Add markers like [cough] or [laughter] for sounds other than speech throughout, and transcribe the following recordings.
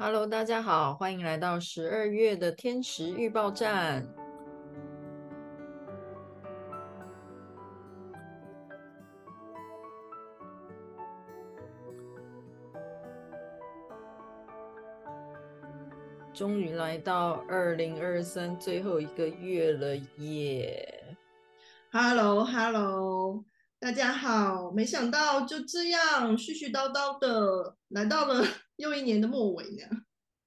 Hello，大家好，欢迎来到十二月的天时预报站。终于来到二零二三最后一个月了耶！Hello，Hello，大家好，没想到就这样絮絮叨叨的来到了。又一年的末尾呢，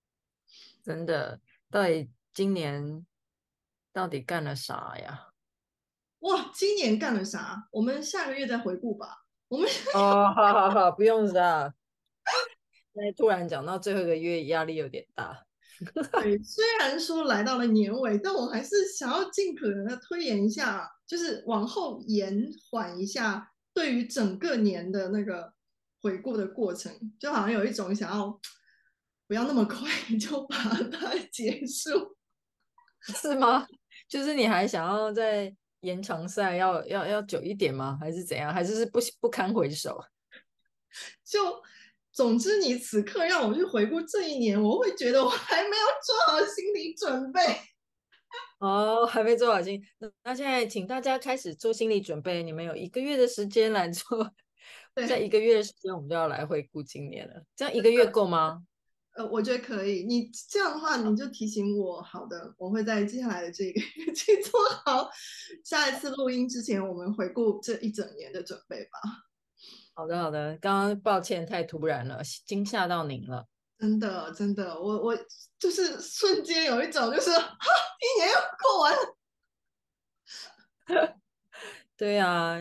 [laughs] 真的，到底今年到底干了啥呀？哇，今年干了啥？我们下个月再回顾吧。我们哦，好好好，不用啥。那突然讲到最后一个月，压力有点大。[laughs] 对，虽然说来到了年尾，但我还是想要尽可能的推延一下，就是往后延缓一下，对于整个年的那个。回顾的过程，就好像有一种想要不要那么快 [laughs] 就把它结束，是吗？就是你还想要在延长赛，要要要久一点吗？还是怎样？还是是不不堪回首？[laughs] 就总之，你此刻让我去回顾这一年，我会觉得我还没有做好心理准备。[laughs] 哦，还没做好心，那那现在请大家开始做心理准备，你们有一个月的时间来做。[laughs] 在一个月的时间，我们就要来回顾今年了。这样一个月够吗？呃，我觉得可以。你这样的话，你就提醒我。好的，我会在接下来的这个月 [laughs] 去做好下一次录音之前，我们回顾这一整年的准备吧。好的，好的。刚刚抱歉，太突然了，惊吓到您了。真的，真的，我我就是瞬间有一种就是哈，一年又过完了。[laughs] 对啊。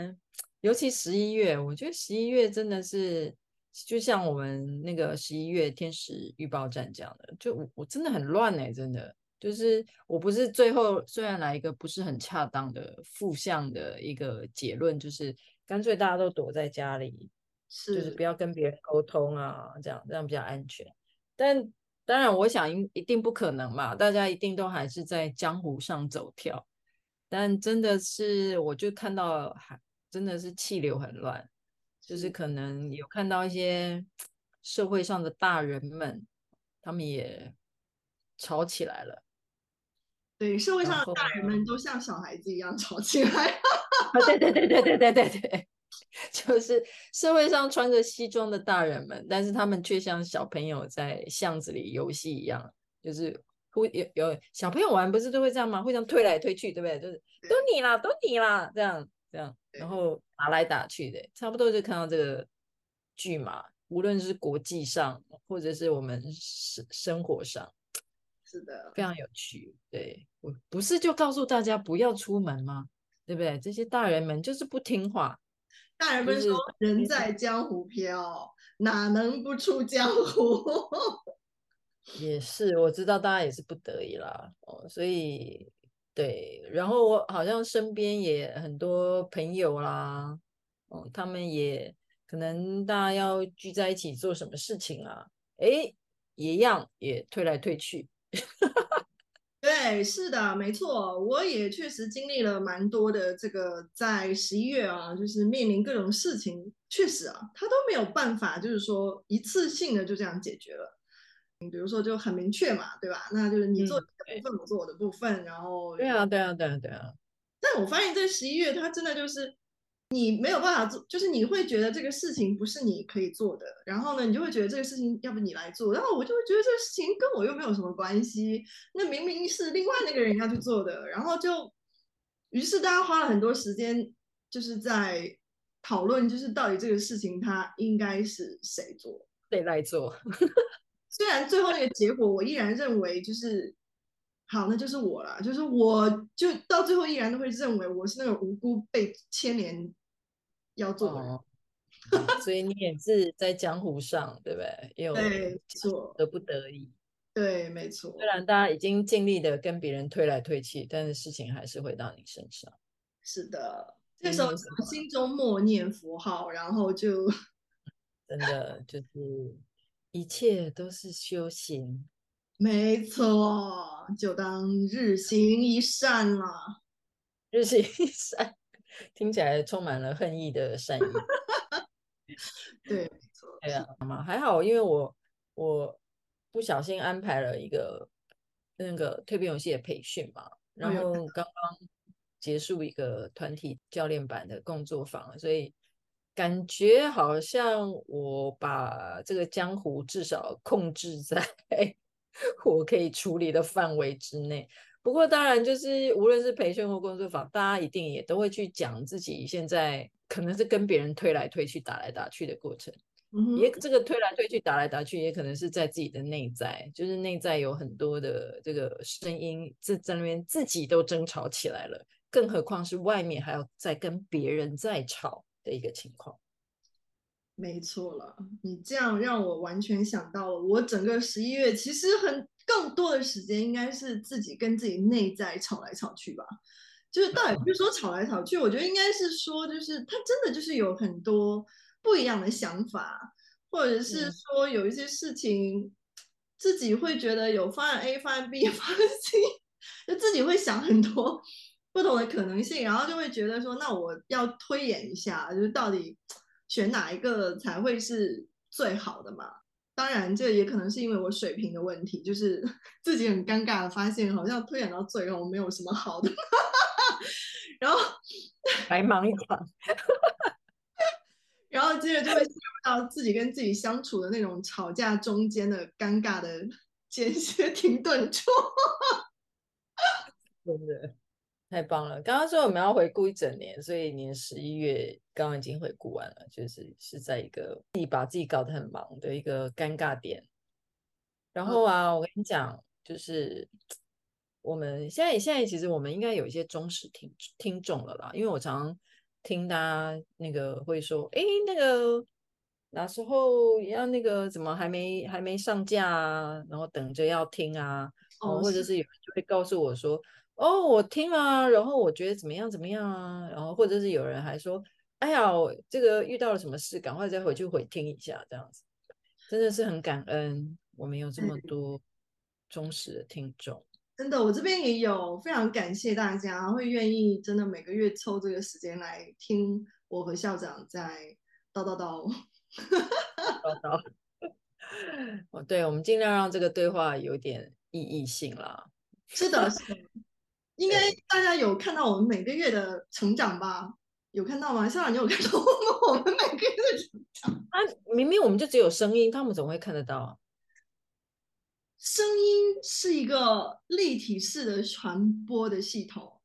尤其十一月，我觉得十一月真的是，就像我们那个十一月天使预报站这样的，就我我真的很乱哎、欸，真的就是我不是最后虽然来一个不是很恰当的负向的一个结论，就是干脆大家都躲在家里，是就是不要跟别人沟通啊，这样这样比较安全。但当然，我想一一定不可能嘛，大家一定都还是在江湖上走跳。但真的是，我就看到还。真的是气流很乱就是可能有看到一些社会上的大人们他们也吵起来了。对社会上的大人们都像小孩子一样吵起来对对对对对对对。对 [laughs] 就是社会上穿着西装的大人们但是他们却像小朋友在巷子里游戏一样就是会有有小朋友玩不是都会这样吗？会这样推来推去对不对？就是都你啦都你啦这样这样，然后打来打去的，差不多就看到这个剧嘛。无论是国际上，或者是我们生生活上，是的，非常有趣。对，我不是就告诉大家不要出门吗？对不对？这些大人们就是不听话。大人们说：“人在江湖飘，哪能不出江湖？” [laughs] 也是，我知道大家也是不得已啦。哦，所以。对，然后我好像身边也很多朋友啦，哦，他们也可能大家要聚在一起做什么事情啊？哎，一样，也推来推去。[laughs] 对，是的，没错，我也确实经历了蛮多的这个，在十一月啊，就是面临各种事情，确实啊，他都没有办法，就是说一次性的就这样解决了。比如说就很明确嘛，对吧？那就是你做你的部分，嗯、我做我的部分，然后对啊，对啊，对啊，对啊。但我发现，在十一月，它真的就是你没有办法做，就是你会觉得这个事情不是你可以做的，然后呢，你就会觉得这个事情要不你来做，然后我就会觉得这个事情跟我又没有什么关系，那明明是另外那个人要去做的，然后就于是大家花了很多时间，就是在讨论，就是到底这个事情它应该是谁做，谁来做。虽然最后那个结果，我依然认为就是好，那就是我了。就是我就到最后依然都会认为我是那个无辜被牵连要做的人。哦，所以你也是在江湖上，对不对？也有对，错，得不得已。对，没错。虽然大家已经尽力的跟别人推来推去，但是事情还是回到你身上。是的，这时候心中默念佛号，然后就真的就是。一切都是修行，没错，就当日行一善了。日行一善，[laughs] 听起来充满了恨意的善意。[laughs] 对，没错。对啊，还好，因为我我不小心安排了一个那个蜕变游戏的培训嘛，然后刚刚结束一个团体教练版的工作坊，所以感觉好像我把这个江湖至少控制在 [laughs] 我可以处理的范围之内。不过当然，就是无论是培训或工作坊，大家一定也都会去讲自己现在可能是跟别人推来推去、打来打去的过程。也这个推来推去、打来打去，也可能是在自己的内在，就是内在有很多的这个声音，在在那边自己都争吵起来了，更何况是外面还要再跟别人在吵的一个情况。没错了，你这样让我完全想到了，我整个十一月其实很更多的时间应该是自己跟自己内在吵来吵去吧。就是倒也不是说吵来吵去，我觉得应该是说，就是他真的就是有很多。不一样的想法，或者是说有一些事情，自己会觉得有方案 A、方案 B、方案 C，就自己会想很多不同的可能性，然后就会觉得说，那我要推演一下，就是到底选哪一个才会是最好的嘛？当然，这也可能是因为我水平的问题，就是 [laughs] 自己很尴尬的发现，好像推演到最后没有什么好的，[laughs] 然后白忙一场。[laughs] 然后接着就会陷入到自己跟自己相处的那种吵架中间的尴尬的间歇停顿处，真的太棒了！刚刚说我们要回顾一整年，所以年十一月刚刚已经回顾完了，就是是在一个自己把自己搞得很忙的一个尴尬点。然后啊，我跟你讲，就是我们现在现在其实我们应该有一些忠实听听众了啦，因为我常常。听他那个会说，哎，那个哪时候要那个怎么还没还没上架啊？然后等着要听啊，哦，或者是有人就会告诉我说，哦，我听了，然后我觉得怎么样怎么样啊？然后或者是有人还说，哎呀，这个遇到了什么事，赶快再回去回听一下，这样子，真的是很感恩，我们有这么多忠实的听众。真的，我这边也有非常感谢大家会愿意真的每个月抽这个时间来听我和校长在叨叨叨叨叨。[laughs] 哦，对，我们尽量让这个对话有点意义性啦。是的，是的，应该大家有看到我们每个月的成长吧？有看到吗？校长，你有看到我们每个月的成长？[laughs] 啊，明明我们就只有声音，他们怎么会看得到啊？声音是一个立体式的传播的系统，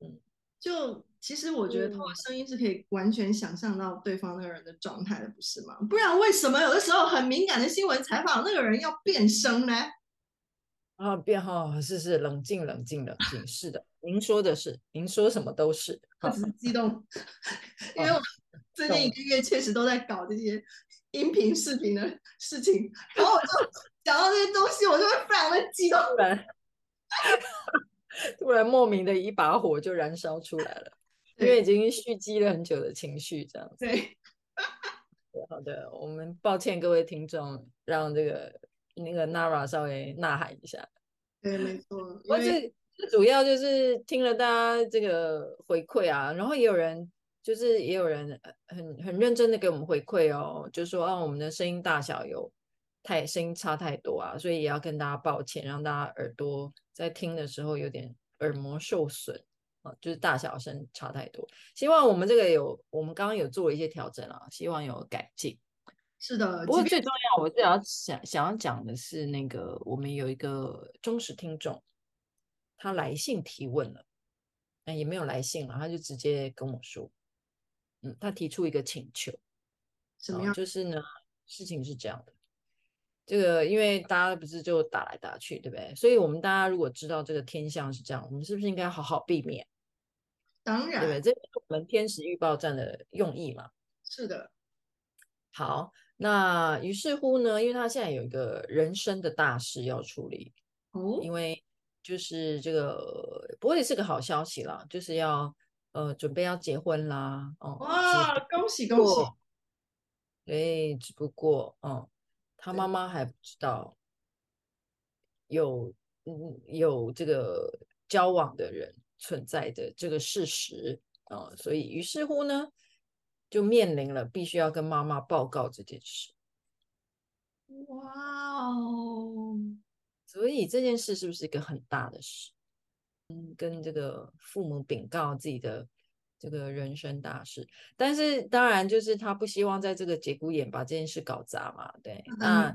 嗯，就其实我觉得通过声音是可以完全想象到对方那个人的状态的，不是吗？不然为什么有的时候很敏感的新闻采访那个人要变声呢？啊，变哈，是是，冷静冷静冷静，是的，您说的是，您说什么都是，我只是激动，[laughs] 因为我最近一个月确实都在搞这些音频视频的事情，然后我就。讲到这些东西，我就会非常的激动，突然，[laughs] 突然莫名的一把火就燃烧出来了，因为已经蓄积了很久的情绪，这样子。对，好的，我们抱歉各位听众，让这个那个 Nara 稍微呐喊一下。对，没错。我最主要就是听了大家这个回馈啊，然后也有人就是也有人很很认真的给我们回馈哦，就说啊，我们的声音大小有。太声音差太多啊，所以也要跟大家抱歉，让大家耳朵在听的时候有点耳膜受损啊，就是大小声差太多。希望我们这个有，我们刚刚有做了一些调整啊，希望有改进。是的，不过最重要，我最要想想要讲的是那个，我们有一个忠实听众，他来信提问了，那也没有来信了，他就直接跟我说，嗯，他提出一个请求，什么样？就是呢，事情是这样的。这个，因为大家不是就打来打去，对不对？所以我们大家如果知道这个天象是这样，我们是不是应该好好避免？当然，对不对？这是我们天使预报站的用意嘛。是的。好，那于是乎呢，因为他现在有一个人生的大事要处理，哦，因为就是这个，不过也是个好消息啦，就是要呃准备要结婚啦，哦，哇，恭喜恭喜！对，只不过，嗯。他妈妈还不知道有嗯有这个交往的人存在的这个事实啊，哦，所以于是乎呢，就面临了必须要跟妈妈报告这件事。哇哦！所以这件事是不是一个很大的事？嗯，跟这个父母禀告自己的这个人生大事，但是当然就是他不希望在这个节骨眼把这件事搞砸嘛。对，那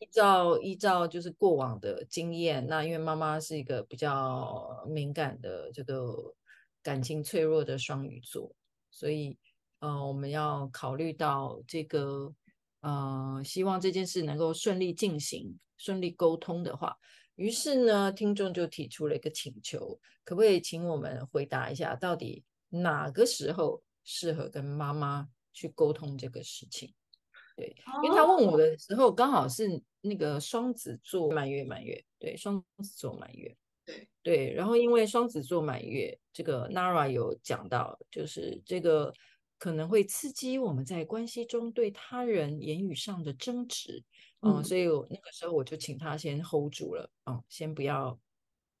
依照依照就是过往的经验，那因为妈妈是一个比较敏感的这个感情脆弱的双鱼座，所以呃，我们要考虑到这个。呃，希望这件事能够顺利进行、顺利沟通的话，于是呢，听众就提出了一个请求，可不可以请我们回答一下，到底哪个时候适合跟妈妈去沟通这个事情？对，因为他问我的时候，刚好是那个双子座满月，满月，对，双子座满月，对对，然后因为双子座满月，这个 Nara 有讲到，就是这个。可能会刺激我们在关系中对他人言语上的争执，嗯，嗯，所以我那个时候我就请他先 hold 住了，嗯，先不要，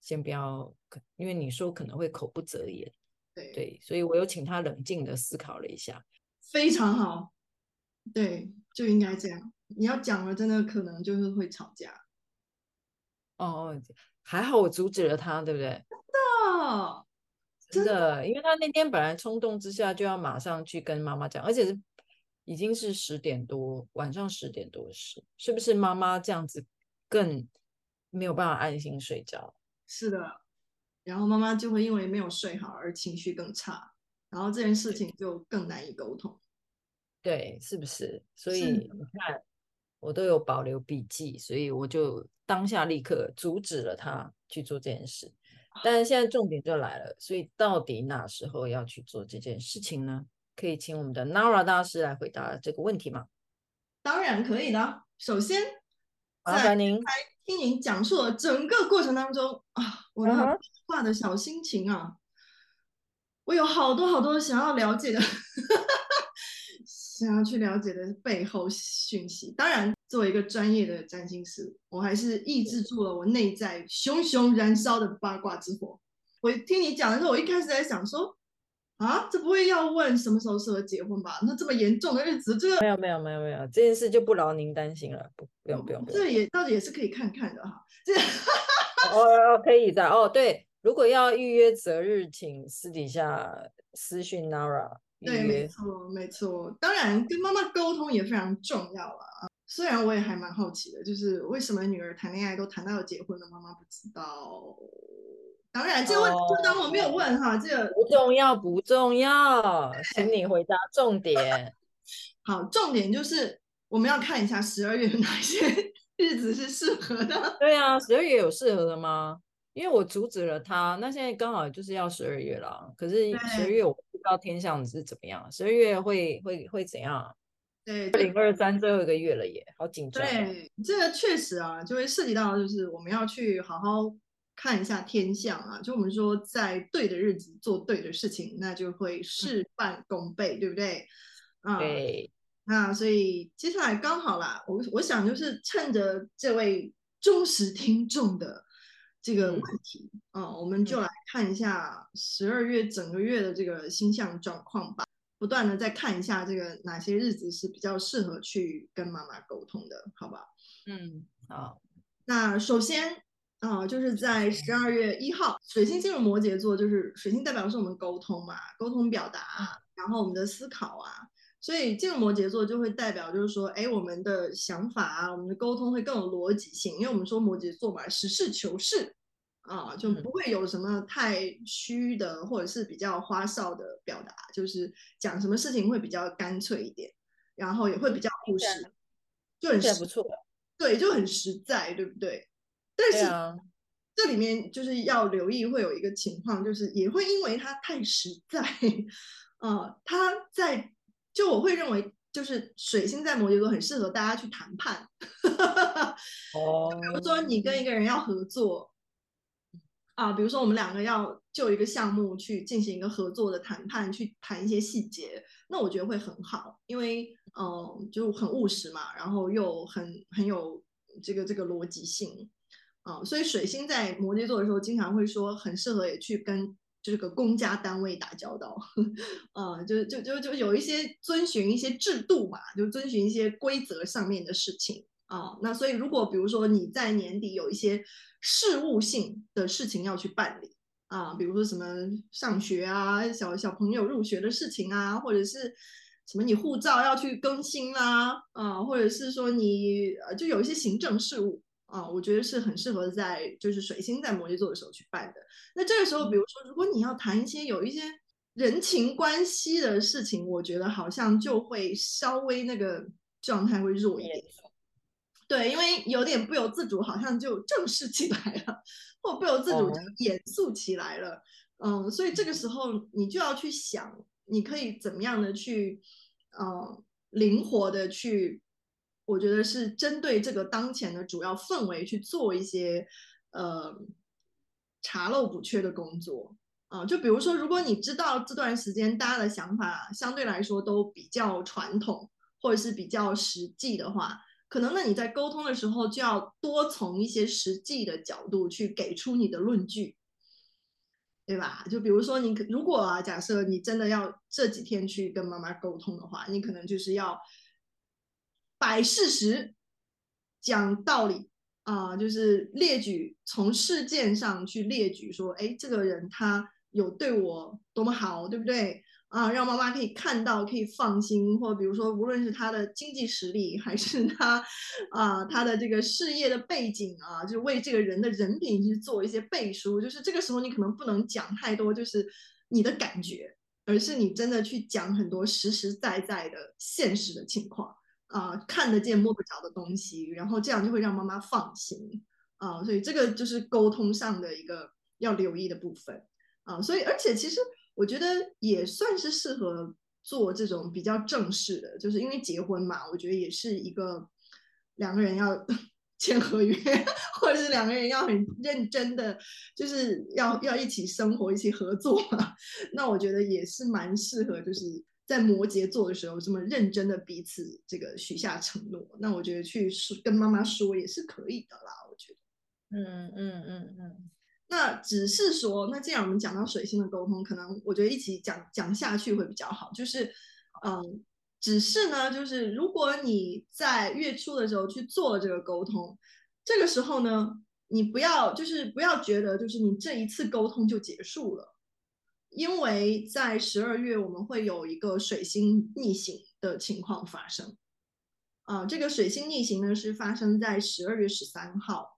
先不要，因为你说可能会口不择言，对。对，所以我又请他冷静的思考了一下，非常好，对，就应该这样，你要讲了，真的可能就是会吵架，哦，还好我阻止了他，对不对？真的。真的，因为他那天本来冲动之下就要马上去跟妈妈讲，而且是已经是十点多，晚上十点多时，是不是妈妈这样子更没有办法安心睡觉？是的，然后妈妈就会因为没有睡好而情绪更差，然后这件事情就更难以沟通。对，是不是？所以你看，我都有保留笔记，所以我就当下立刻阻止了他去做这件事。但是现在重点就来了，所以到底哪时候要去做这件事情呢？可以请我们的 Nara 大师来回答这个问题吗？当然可以的。首先，麻烦您听您讲述了整个过程当中啊，我的话的小心情啊，uh. 我有好多好多想要了解的。想要去了解的背后讯息，当然，作为一个专业的占星师，我还是抑制住了我内在熊熊燃烧的八卦之火。我听你讲的时候，我一开始在想说，啊，这不会要问什么时候适合结婚吧？那这么严重的日子，这个没有没有没有没有，这件事就不劳您担心了，不不用不用。这也到底也是可以看看的哈。这哦哦可以的哦，对，如果要预约择日，请私底下私讯 Nara。对，没错，没错。当然，跟妈妈沟通也非常重要啊。虽然我也还蛮好奇的，就是为什么女儿谈恋爱都谈到结婚了，妈妈不知道。当然，这个问题就当我没有问哈。这个不重要，不重要，请你回答重点。好，重点就是我们要看一下十二月哪些 [laughs] 日子是适合的。对啊，十二月有适合的吗？因为我阻止了他，那现在刚好就是要十二月了。可是十二月我。不知道天象是怎么样，十二月会会会怎样？对，二零二三最后一个月了耶，好紧张。对，这个确实啊，就会涉及到就是我们要去好好看一下天象啊。就我们说，在对的日子做对的事情，那就会事半功倍，嗯、对不对？啊，对。那所以接下来刚好啦，我我想就是趁着这位忠实听众的。这个问题啊、嗯哦，我们就来看一下十二月整个月的这个星象状况吧。不断的再看一下这个哪些日子是比较适合去跟妈妈沟通的，好吧？嗯，好。那首先啊、哦，就是在十二月一号，水星进入摩羯座，就是水星代表的是我们沟通嘛，沟通表达，然后我们的思考啊。所以进入摩羯座就会代表，就是说，哎，我们的想法啊，我们的沟通会更有逻辑性，因为我们说摩羯座嘛，实事求是啊，就不会有什么太虚的或者是比较花哨的表达，就是讲什么事情会比较干脆一点，然后也会比较务实，就很实，不错，对，就很实在，对不对？但是这里面就是要留意，会有一个情况，就是也会因为他太实在，[laughs] 啊，他在。就我会认为，就是水星在摩羯座很适合大家去谈判。[laughs] 哦，比如说你跟一个人要合作啊，比如说我们两个要就一个项目去进行一个合作的谈判，去谈一些细节，那我觉得会很好，因为嗯、呃，就很务实嘛，然后又很很有这个这个逻辑性啊，所以水星在摩羯座的时候，经常会说很适合也去跟。就是个公家单位打交道，啊、就就就就有一些遵循一些制度嘛，就遵循一些规则上面的事情啊。那所以如果比如说你在年底有一些事务性的事情要去办理啊，比如说什么上学啊、小小朋友入学的事情啊，或者是什么你护照要去更新啦啊，或者是说你就有一些行政事务。啊，我觉得是很适合在就是水星在摩羯座的时候去办的。那这个时候，比如说，如果你要谈一些有一些人情关系的事情，我觉得好像就会稍微那个状态会弱一点。对，因为有点不由自主，好像就正式起来了，或不由自主就严肃起来了。嗯，所以这个时候你就要去想，你可以怎么样的去，呃，灵活的去。我觉得是针对这个当前的主要氛围去做一些，呃，查漏补缺的工作啊。就比如说，如果你知道这段时间大家的想法相对来说都比较传统，或者是比较实际的话，可能那你在沟通的时候就要多从一些实际的角度去给出你的论据，对吧？就比如说，你如果啊，假设你真的要这几天去跟妈妈沟通的话，你可能就是要。摆事实，讲道理啊、就是列举从事件上去列举说，哎，这个人他有对我多么好，对不对啊？让妈妈可以看到，可以放心。或比如说，无论是他的经济实力，还是他啊他的这个事业的背景啊，就为这个人的人品去做一些背书。就是这个时候，你可能不能讲太多，就是你的感觉，而是你真的去讲很多实实在在的现实的情况。啊、看得见摸不着的东西，然后这样就会让妈妈放心啊、所以这个就是沟通上的一个要留意的部分啊、所以而且其实我觉得也算是适合做这种比较正式的，就是因为结婚嘛，我觉得也是一个两个人要 [laughs] 签合约，或者是两个人要很认真的，就是要要一起生活、一起合作嘛，[laughs] 那我觉得也是蛮适合，就是。在摩羯座的时候，这么认真的彼此这个许下承诺，那我觉得去说跟妈妈说也是可以的啦。我觉得，嗯嗯嗯嗯。那只是说，那既然我们讲到水星的沟通，可能我觉得一起讲讲下去会比较好。就是，嗯，只是呢，就是如果你在月初的时候去做了这个沟通，这个时候呢，你不要就是不要觉得就是你这一次沟通就结束了。因为在十二月我们会有一个水星逆行的情况发生，啊、这个水星逆行呢是发生在十二月十三号，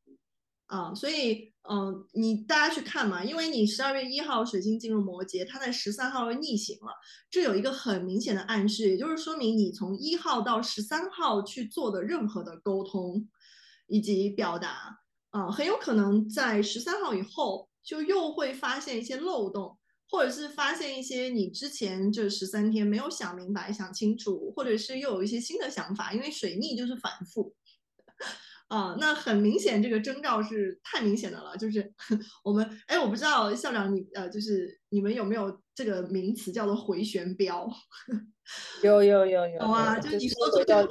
啊、所以，嗯、你大家去看嘛，因为你十二月一号水星进入摩羯，它在十三号又逆行了，这有一个很明显的暗示，也就是说明你从一号到十三号去做的任何的沟通以及表达，啊、很有可能在十三号以后就又会发现一些漏洞。或者是发现一些你之前这十三天没有想明白、想清楚，或者是又有一些新的想法，因为水逆就是反复，啊、呃，那很明显这个征兆是太明显的了，就是 [laughs] 我们哎，我不知道校长你呃，就是你们有没有这个名词叫做回旋镖？有有有有，有啊，就你说出去，对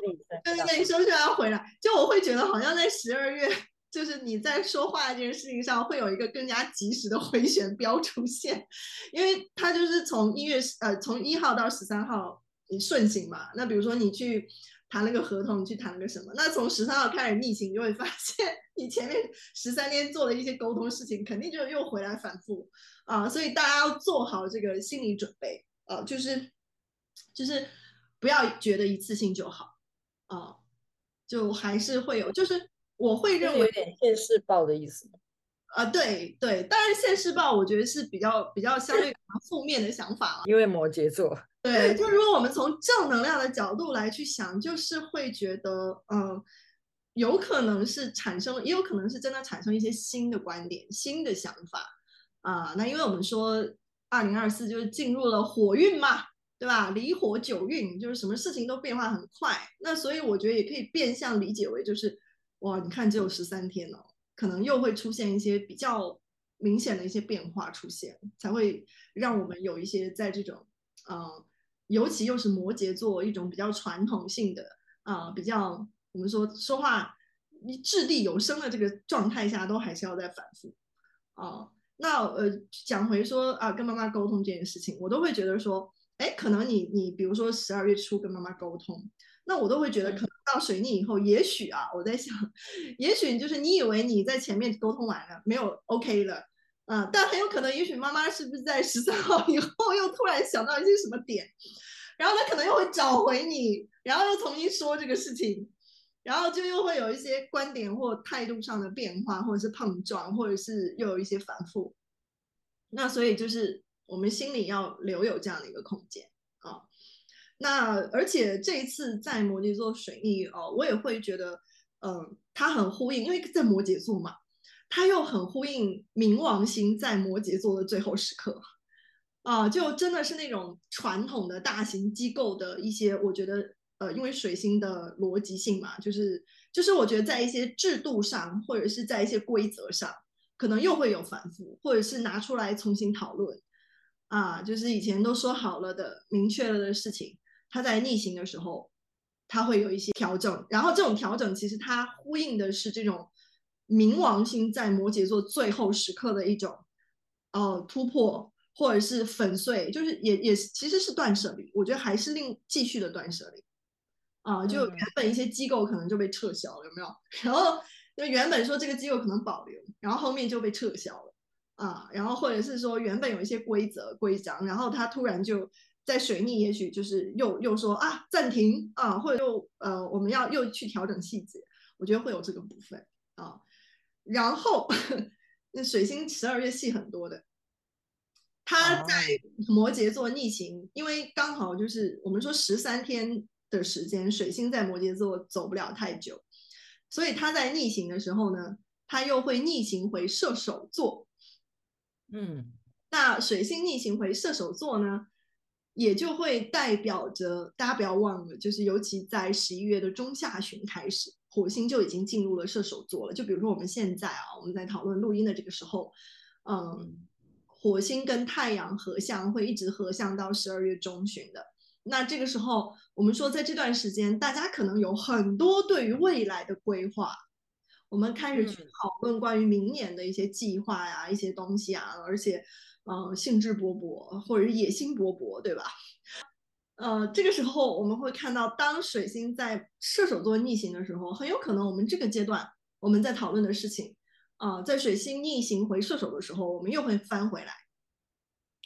对对，你说出来要回来，就我会觉得好像在十二月。就是你在说话这件事情上会有一个更加及时的回旋镖出现，因为它就是从一月呃从一号到十三号你顺行嘛，那比如说你去谈了个合同，你去谈了个什么，那从十三号开始逆行，你就会发现你前面十三天做的一些沟通事情，肯定就又回来反复。啊，所以大家要做好这个心理准备。啊，就是就是不要觉得一次性就好。啊，就还是会有就是。我会认为有点现世报的意思啊，对对，当然现世报我觉得是比较比较相对负面的想法了，因为摩羯座。[laughs] 对，就如果我们从正能量的角度来去想，就是会觉得，嗯，有可能是产生，也有可能是真的产生一些新的观点、新的想法啊。那因为我们说二零二四就是进入了火运嘛，对吧？离火九运，就是什么事情都变化很快。那所以我觉得也可以变相理解为就是。哇，你看只有十三天哦，可能又会出现一些比较明显的一些变化出现，才会让我们有一些在这种，呃，尤其又是摩羯座一种比较传统性的，啊、比较我们说说话你掷地有声的这个状态下，都还是要再反复，啊、那呃讲回说啊、跟妈妈沟通这件事情，我都会觉得说，哎，可能你你比如说十二月初跟妈妈沟通。那我都会觉得可能到水逆以后，也许啊，我在想，也许就是你以为你在前面沟通完了，没有 OK 了，啊、呃，但很有可能，也许妈妈是不是在十三号以后又突然想到一些什么点，然后她可能又会找回你，然后又重新说这个事情，然后就又会有一些观点或态度上的变化，或者是碰撞，或者是又有一些反复。那所以就是我们心里要留有这样的一个空间啊。那而且这一次在摩羯座水逆哦，我也会觉得，嗯，它很呼应，因为在摩羯座嘛，它又很呼应冥王星在摩羯座的最后时刻啊，就真的是那种传统的大型机构的一些，我觉得呃，因为水星的逻辑性嘛，就是就是我觉得在一些制度上或者是在一些规则上。可能又会有反复，或者是拿出来重新讨论，啊，就是以前都说好了的、明确了的事情，它在逆行的时候，它会有一些调整。然后这种调整其实它呼应的是这种冥王星在摩羯座最后时刻的一种，呃，突破或者是粉碎，就是也也其实是断舍离。我觉得还是另继续的断舍离，啊，就原本一些机构可能就被撤销了，有没有？[laughs] 然后。就原本说这个机构可能保留，然后后面就被撤销了啊，然后或者是说原本有一些规则规章，然后他突然就在水逆，也许就是又又说啊暂停啊，或者又呃我们要又去调整细节，我觉得会有这个部分啊。然后那水星十二月戏很多的，他在摩羯座逆行，因为刚好就是我们说十三天的时间，水星在摩羯座走不了太久。所以他在逆行的时候呢，他又会逆行回射手座。嗯，那水星逆行回射手座呢，也就会代表着大家不要忘了，就是尤其在十一月的中下旬开始，火星就已经进入了射手座了。就比如说我们现在啊，我们在讨论录音的这个时候，嗯，火星跟太阳合相会一直合相到十二月中旬的。那这个时候，我们说在这段时间，大家可能有很多对于未来的规划，我们开始去讨论关于明年的一些计划呀、一些东西啊，而且，呃，兴致勃勃或者野心勃勃，对吧？呃，这个时候我们会看到，当水星在射手座逆行的时候，很有可能我们这个阶段我们在讨论的事情，啊、在水星逆行回射手的时候，我们又会翻回来，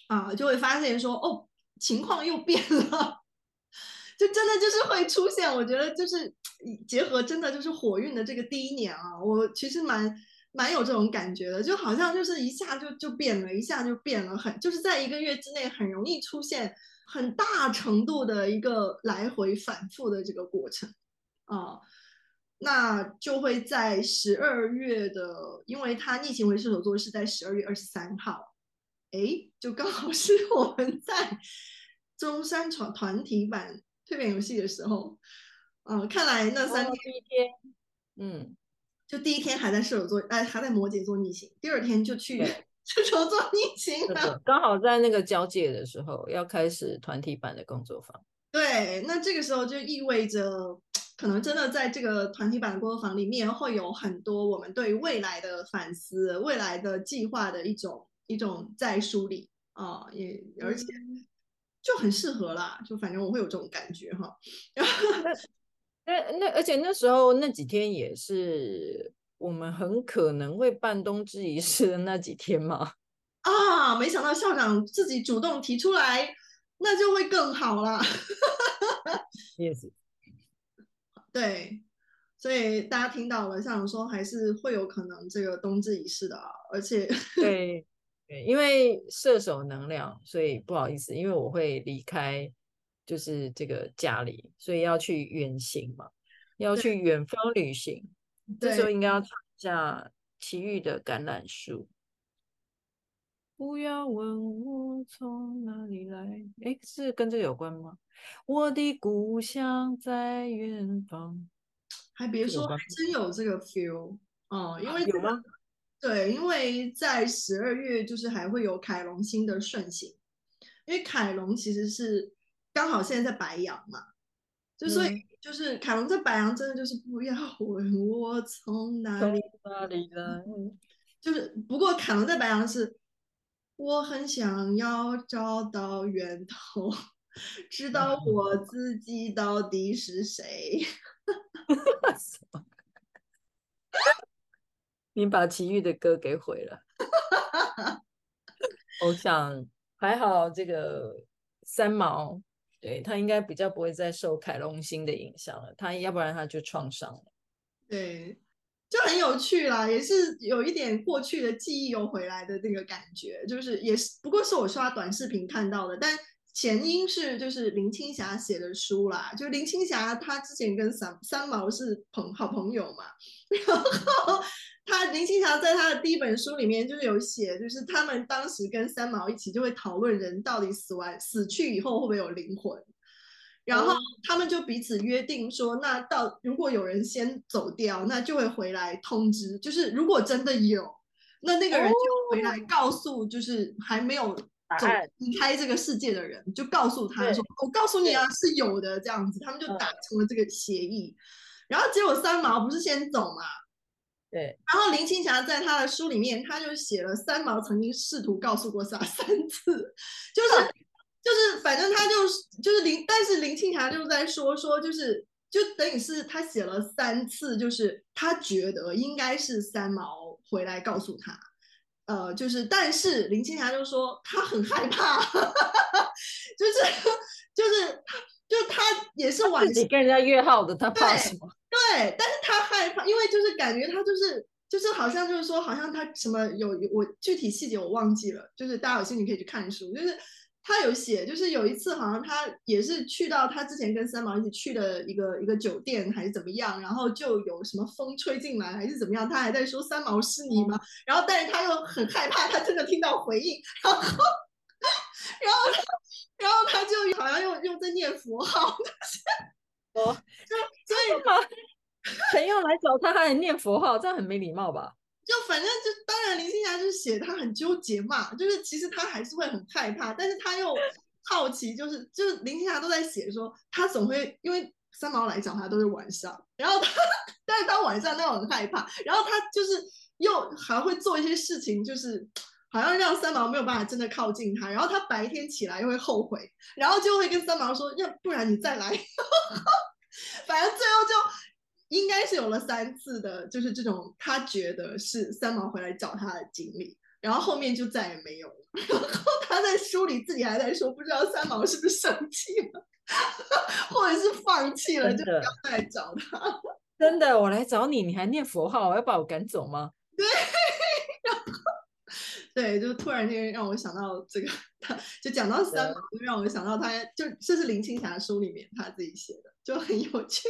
啊、就会发现说，哦。情况又变了，[laughs] 就真的就是会出现。我觉得就是结合真的就是火运的这个第一年啊，我其实蛮蛮有这种感觉的，就好像就是一下就就变了，一下就变了，很就是在一个月之内很容易出现很大程度的一个来回反复的这个过程啊。那就会在十二月的，因为它逆行为射手座是在十二月二十三号。哎，就刚好是我们在中山团团体版蜕变游戏的时候，嗯，看来那三天，天，嗯，就第一天还在射手座，哎，还在摩羯座逆行，第二天就去 [laughs] 射手座逆行了，刚好在那个交界的时候要开始团体版的工作坊。对，那这个时候就意味着，可能真的在这个团体版的工作坊里面会有很多我们对未来的反思、未来的计划的一种。一种再梳理啊，也而且就很适合啦，就反正我会有这种感觉哈。[laughs] 那那而且那时候那几天也是我们很可能会办冬至仪式的那几天嘛。[laughs] 啊，没想到校长自己主动提出来，那就会更好啦。[laughs] Yes，对，所以大家听到了，校长说还是会有可能这个冬至仪式的啊，而且对。对，因为射手能量，所以不好意思，因为我会离开，就是这个家里，所以要去远行嘛，要去远方旅行，这时候应该要唱一下奇遇的《橄榄树》。不要问我从哪里来，哎，是跟这个有关吗？我的故乡在远方，[tsk] 还别说，还真有这个 feel 哦，因为、这个、有吗？对，因为在十二月就是还会有凯龙星的顺行，因为凯龙其实是刚好现在在白羊嘛，就所以就是凯龙在白羊真的就是不要 [laughs] 问我从哪里哪里来，就是不过凯龙在白羊是我很想要找到源头，知道我 [laughs] 自己到底是谁。[laughs] 你把齐豫的歌给毁了。我想还好，这个三毛，对，他应该比较不会再受凯龙星的影响了。他要不然他就创伤了。对，就很有趣啦，也是有一点过去的记忆又回来的那个感觉，就是也是不过是我刷短视频看到的，但前因是就是林青霞写的书啦，就林青霞她之前跟三三毛是朋好朋友嘛，[laughs] 然后。她林青霞在她的第一本书里面就是有写，就是他们当时跟三毛一起就会讨论人到底死完死去以后会不会有灵魂，然后他们就彼此约定说，那到如果有人先走掉，那就会回来通知，就是如果真的有，那那个人就回来告诉，就是还没有走离开这个世界的人，就告诉他说，我告诉你啊，是有的这样子，他们就达成了这个协议，然后结果三毛不是先走嘛？对，然后林青霞在他的书里面，他就写了三毛曾经试图告诉过他三次，就是就是反正他就就是林，但是林青霞就在说说就是就等于是他写了三次，就是他觉得应该是三毛回来告诉他，呃，就是但是林青霞就说她很害怕，[laughs] 就是就是就他也是晚自己跟人家约好的，他怕什么？对，但是他害怕，因为就是感觉他就是就是好像就是说，好像他什么有我具体细节我忘记了，就是大家有兴趣可以去看书，就是他有写，就是有一次好像他也是去到他之前跟三毛一起去的一个一个酒店还是怎么样，然后就有什么风吹进来还是怎么样，他还在说三毛是你吗？然后但是他又很害怕，他真的听到回应，然后然后然后他就好像又又在念佛号。哦，就所以嘛，[laughs] 朋友来找他，还念佛号，这样很没礼貌吧？就反正就当然林青霞就是写她很纠结嘛，就是其实她还是会很害怕，但是她又好奇，就是就是林青霞都在写说她总会因为三毛来找她都是晚上，然后她但是他晚上都很害怕，然后她就是又还会做一些事情，就是好像让三毛没有办法真的靠近他，然后他白天起来又会后悔，然后就会跟三毛说，要不然你再来。[laughs] 反正最后就应该是有了三次的，就是这种他觉得是三毛回来找他的经历，然后后面就再也没有了。[laughs] 然后他在书里自己还在说，不知道三毛是不是生气了，[laughs] 或者是放弃了，就不要再来找他。[laughs] 真的，我来找你，你还念佛号，我要把我赶走吗？对，然后对，就突然间让我想到这个，他就讲到三毛，就让我想到他，就这是林青霞书里面他自己写的。就很有趣，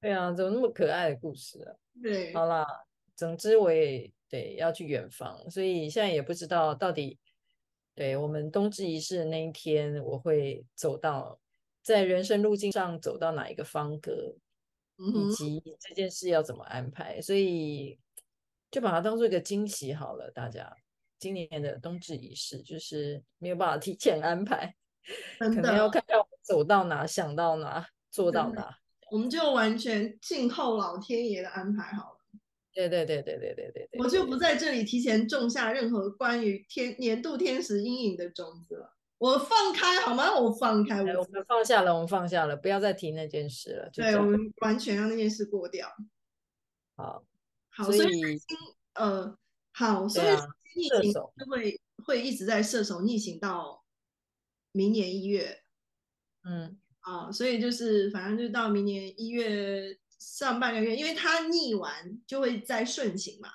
对啊，怎么那么可爱的故事啊？对，好啦，总之我也对要去远方，所以现在也不知道到底，对我们冬至仪式的那一天，我会走到在人生路径上走到哪一个方格，嗯、以及这件事要怎么安排，所以就把它当做一个惊喜好了。大家今年的冬至仪式就是没有办法提前安排，[laughs] 可能要看看我走到哪，想到哪。做到的，我们就完全静候老天爷的安排好了。对对对对对对对对，我就不在这里提前种下任何关于天年度天使阴影的种子了。我放开好吗？我放开，我们放下了，我们放下了，不要再提那件事了。对，我们完全让那件事过掉。好，好，所以，所以呃，好，所以逆行就会会一直在射手逆行到明年一月。嗯。啊、哦，所以就是反正就到明年一月上半个月，因为它逆完就会再顺行嘛，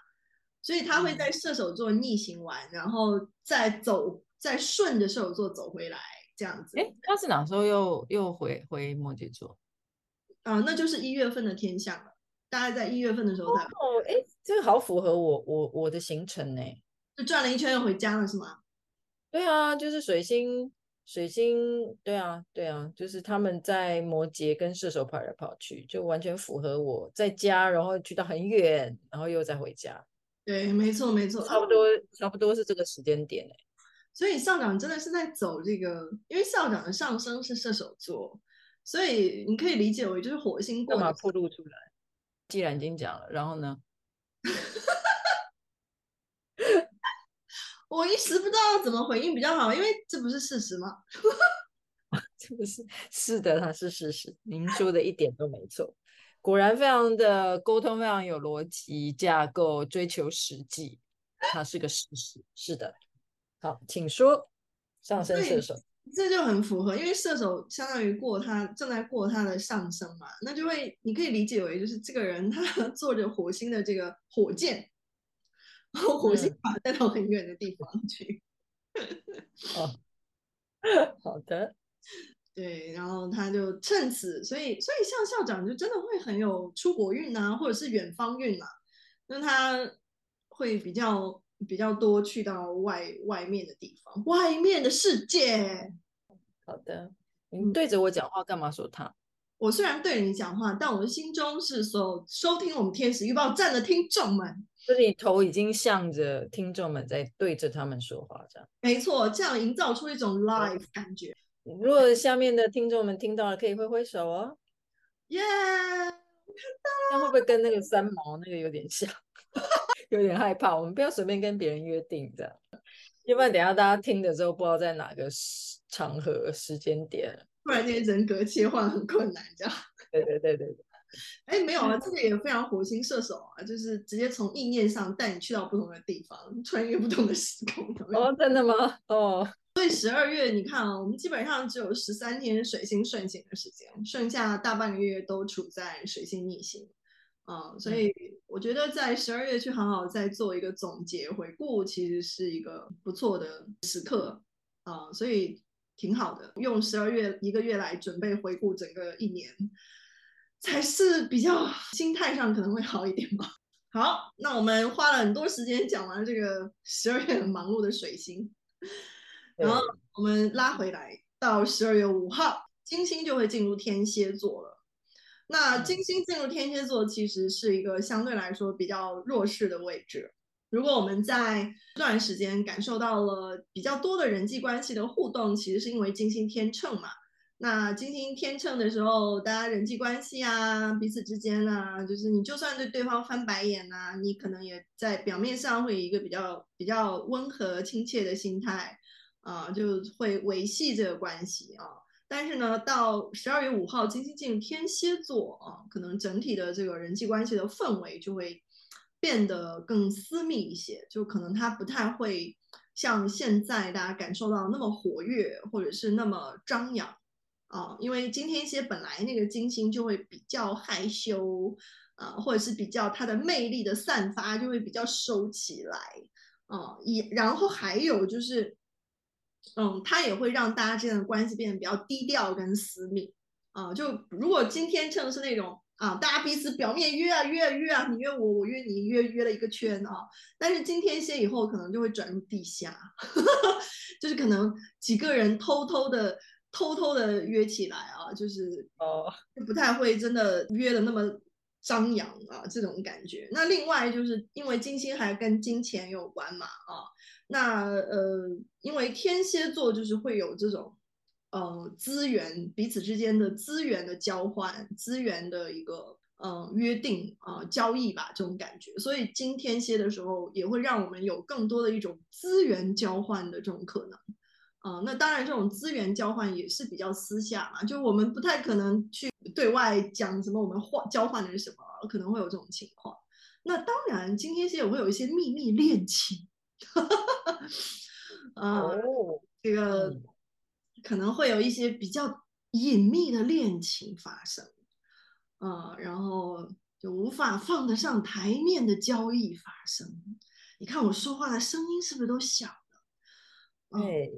所以它会在射手座逆行完，嗯、然后再走，再顺着射手座走回来这样子。哎，它是哪时候又又回回摩羯座？啊、呃，那就是一月份的天象了，大概在一月份的时候才。哦，哎，这个好符合我我我的行程呢，就转了一圈又回家了是吗？对啊，就是水星。水星，对啊，对啊，就是他们在摩羯跟射手跑来跑去，就完全符合我在家，然后去到很远，然后又再回家。对，没错，没错，差不多，差不多是这个时间点。所以校长真的是在走这个，因为校长的上升是射手座，所以你可以理解为就是火星过。干嘛暴露出来？既然已经讲了，然后呢？[laughs] 我一时不知道怎么回应比较好，因为这不是事实吗？[laughs] 这不是？是的，它是事实。您说的一点都没错，果然非常的沟通，非常有逻辑架构，追求实际，它是个事实。是的，好，请说。上升射手，这就很符合，因为射手相当于过他正在过他的上升嘛，那就会你可以理解为就是这个人他 [laughs] 坐着火星的这个火箭，[laughs] 火星把他带到很远的地方去。哦，[laughs] 好的，[laughs] 对，然后他就趁此，所以所以像校长就真的会很有出国运啊，或者是远方运啊，那他会比较比较多去到外外面的地方，外面的世界。好的，你对着我讲话干嘛说他？我虽然对着你讲话，但我的心中是所有收听我们天使预报站的听众们。就是你头已经向着听众们在对着他们说话，这样没错，这样营造出一种 live 感觉。如果下面的听众们听到了，可以挥挥手哦。耶，我看到了。那会不会跟那个三毛那个有点像？[laughs] 有点害怕。我们不要随便跟别人约定这样，要不然等下大家听的时候不知道在哪个场合时间点，不然那些人格切换很困难这样。对对对对对。哎，没有啊，这个也非常火星射手啊，就是直接从意念上带你去到不同的地方，穿越不同的时空。哦，真的吗？哦，所以十二月你看啊，我们基本上只有十三天水星顺行的时间，剩下大半个月都处在水星逆行啊，所以我觉得在十二月去好好再做一个总结回顾，其实是一个不错的时刻啊，所以挺好的，用十二月一个月来准备回顾整个一年。才是比较 [laughs] 心态上可能会好一点吧。好，那我们花了很多时间讲完这个十二月很忙碌的水星，然后我们拉回来到十二月五号，金星就会进入天蝎座了。那金星进入天蝎座其实是一个相对来说比较弱势的位置。如果我们在这段时间感受到了比较多的人际关系的互动，其实是因为金星天秤嘛。那金星天秤的时候，大家人际关系啊，彼此之间啊，就是你就算对对方翻白眼啊，你可能也在表面上会一个比较比较温和亲切的心态啊，就会维系这个关系啊。但是呢，到十二月五号，金星进入天蝎座啊，可能整体的这个人际关系的氛围就会变得更私密一些，就可能它不太会像现在大家感受到那么活跃，或者是那么张扬。啊，因为今天蝎本来那个金星就会比较害羞，啊，或者是比较它的魅力的散发就会比较收起来，啊，也然后还有就是，嗯，它也会让大家之间的关系变得比较低调跟私密，啊，就如果今天称是那种啊，大家彼此表面约啊约啊约啊，你约我我约你约约了一个圈啊，但是今天蝎以后可能就会转入地下，呵 [laughs] 呵就是可能几个人偷偷的。偷偷的约起来啊，就是哦，不太会真的约的那么张扬啊，这种感觉。那另外就是因为金星还跟金钱有关嘛啊，那呃，因为天蝎座就是会有这种呃资源彼此之间的资源的交换，资源的一个呃约定啊、呃、交易吧，这种感觉。所以金天蝎的时候也会让我们有更多的一种资源交换的这种可能。那当然，这种资源交换也是比较私下嘛，就我们不太可能去对外讲什么我们换交换的是什么，可能会有这种情况。那当然，今天蝎也会有一些秘密恋情，啊、[laughs] 呃，oh. 这个可能会有一些比较隐秘的恋情发生，然后就无法放得上台面的交易发生。你看我说话的声音是不是都小了？对.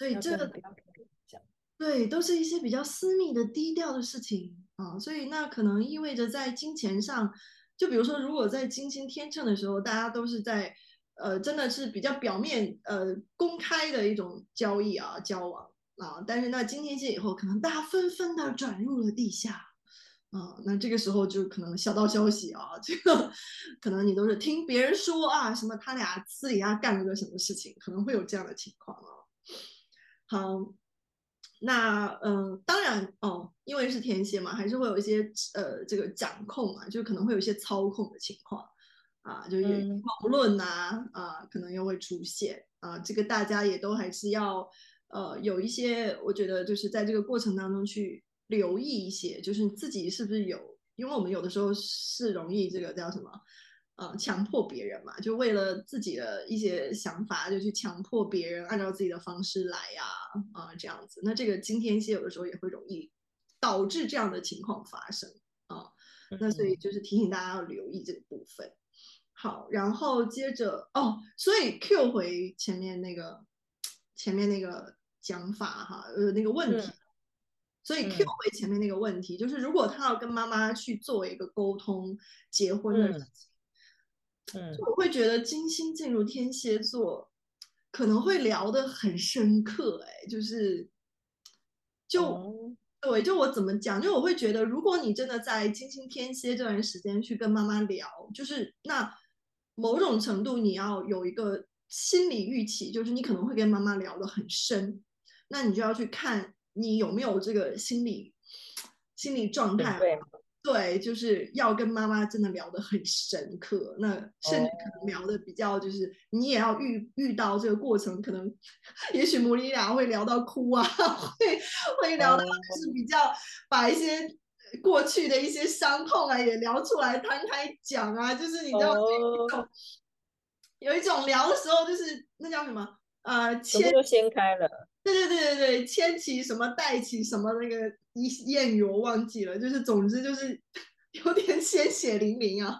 所以这个对，都是一些比较私密的、低调的事情啊。所以那可能意味着在金钱上，就比如说，如果在金星天秤的时候，大家都是在呃，真的是比较表面呃公开的一种交易啊、交往啊。但是那金天蝎以后，可能大家纷纷的转入了地下啊。那这个时候就可能小道消息啊，[laughs] 这个可能你都是听别人说啊，什么他俩私底下干了个什么事情，可能会有这样的情况啊。好，那嗯、呃，当然哦，因为是天蝎嘛，还是会有一些呃，这个掌控嘛，就可能会有一些操控的情况啊，就也矛论呐啊，可能又会出现啊，这个大家也都还是要呃有一些，我觉得就是在这个过程当中去留意一些，就是自己是不是有，因为我们有的时候是容易这个叫什么？呃，强迫别人嘛，就为了自己的一些想法，就去强迫别人按照自己的方式来呀，啊，啊，这样子。那这个今天蝎有的时候也会容易导致这样的情况发生啊。那所以就是提醒大家要留意这个部分。好，然后接着哦，所以 Q 回前面那个前面那个讲法哈，呃，那个问题。嗯、所以 Q 回前面那个问题，嗯、就是如果他要跟妈妈去做一个沟通结婚的事情。嗯嗯，我会觉得金星进入天蝎座，可能会聊得很深刻，哎，就是，就、哦、对，就我怎么讲，就我会觉得，如果你真的在金星天蝎这段时间去跟妈妈聊，就是那某种程度你要有一个心理预期，就是你可能会跟妈妈聊得很深，那你就要去看你有没有这个心理心理状态。对对，就是要跟妈妈真的聊得很深刻，那甚至可能聊得比较，就是你也要遇遇到这个过程，可能也许母女俩会聊到哭啊，[laughs] 会会聊到就是比较把一些过去的一些伤痛啊也聊出来，摊开讲啊，就是你知道有一种有一种聊的时候，就是那叫什么呃，牵就掀开了，对对对对对，千起什么代起什么那个。一谚语我忘记了，就是总之就是 [laughs] 有点鲜血淋淋啊，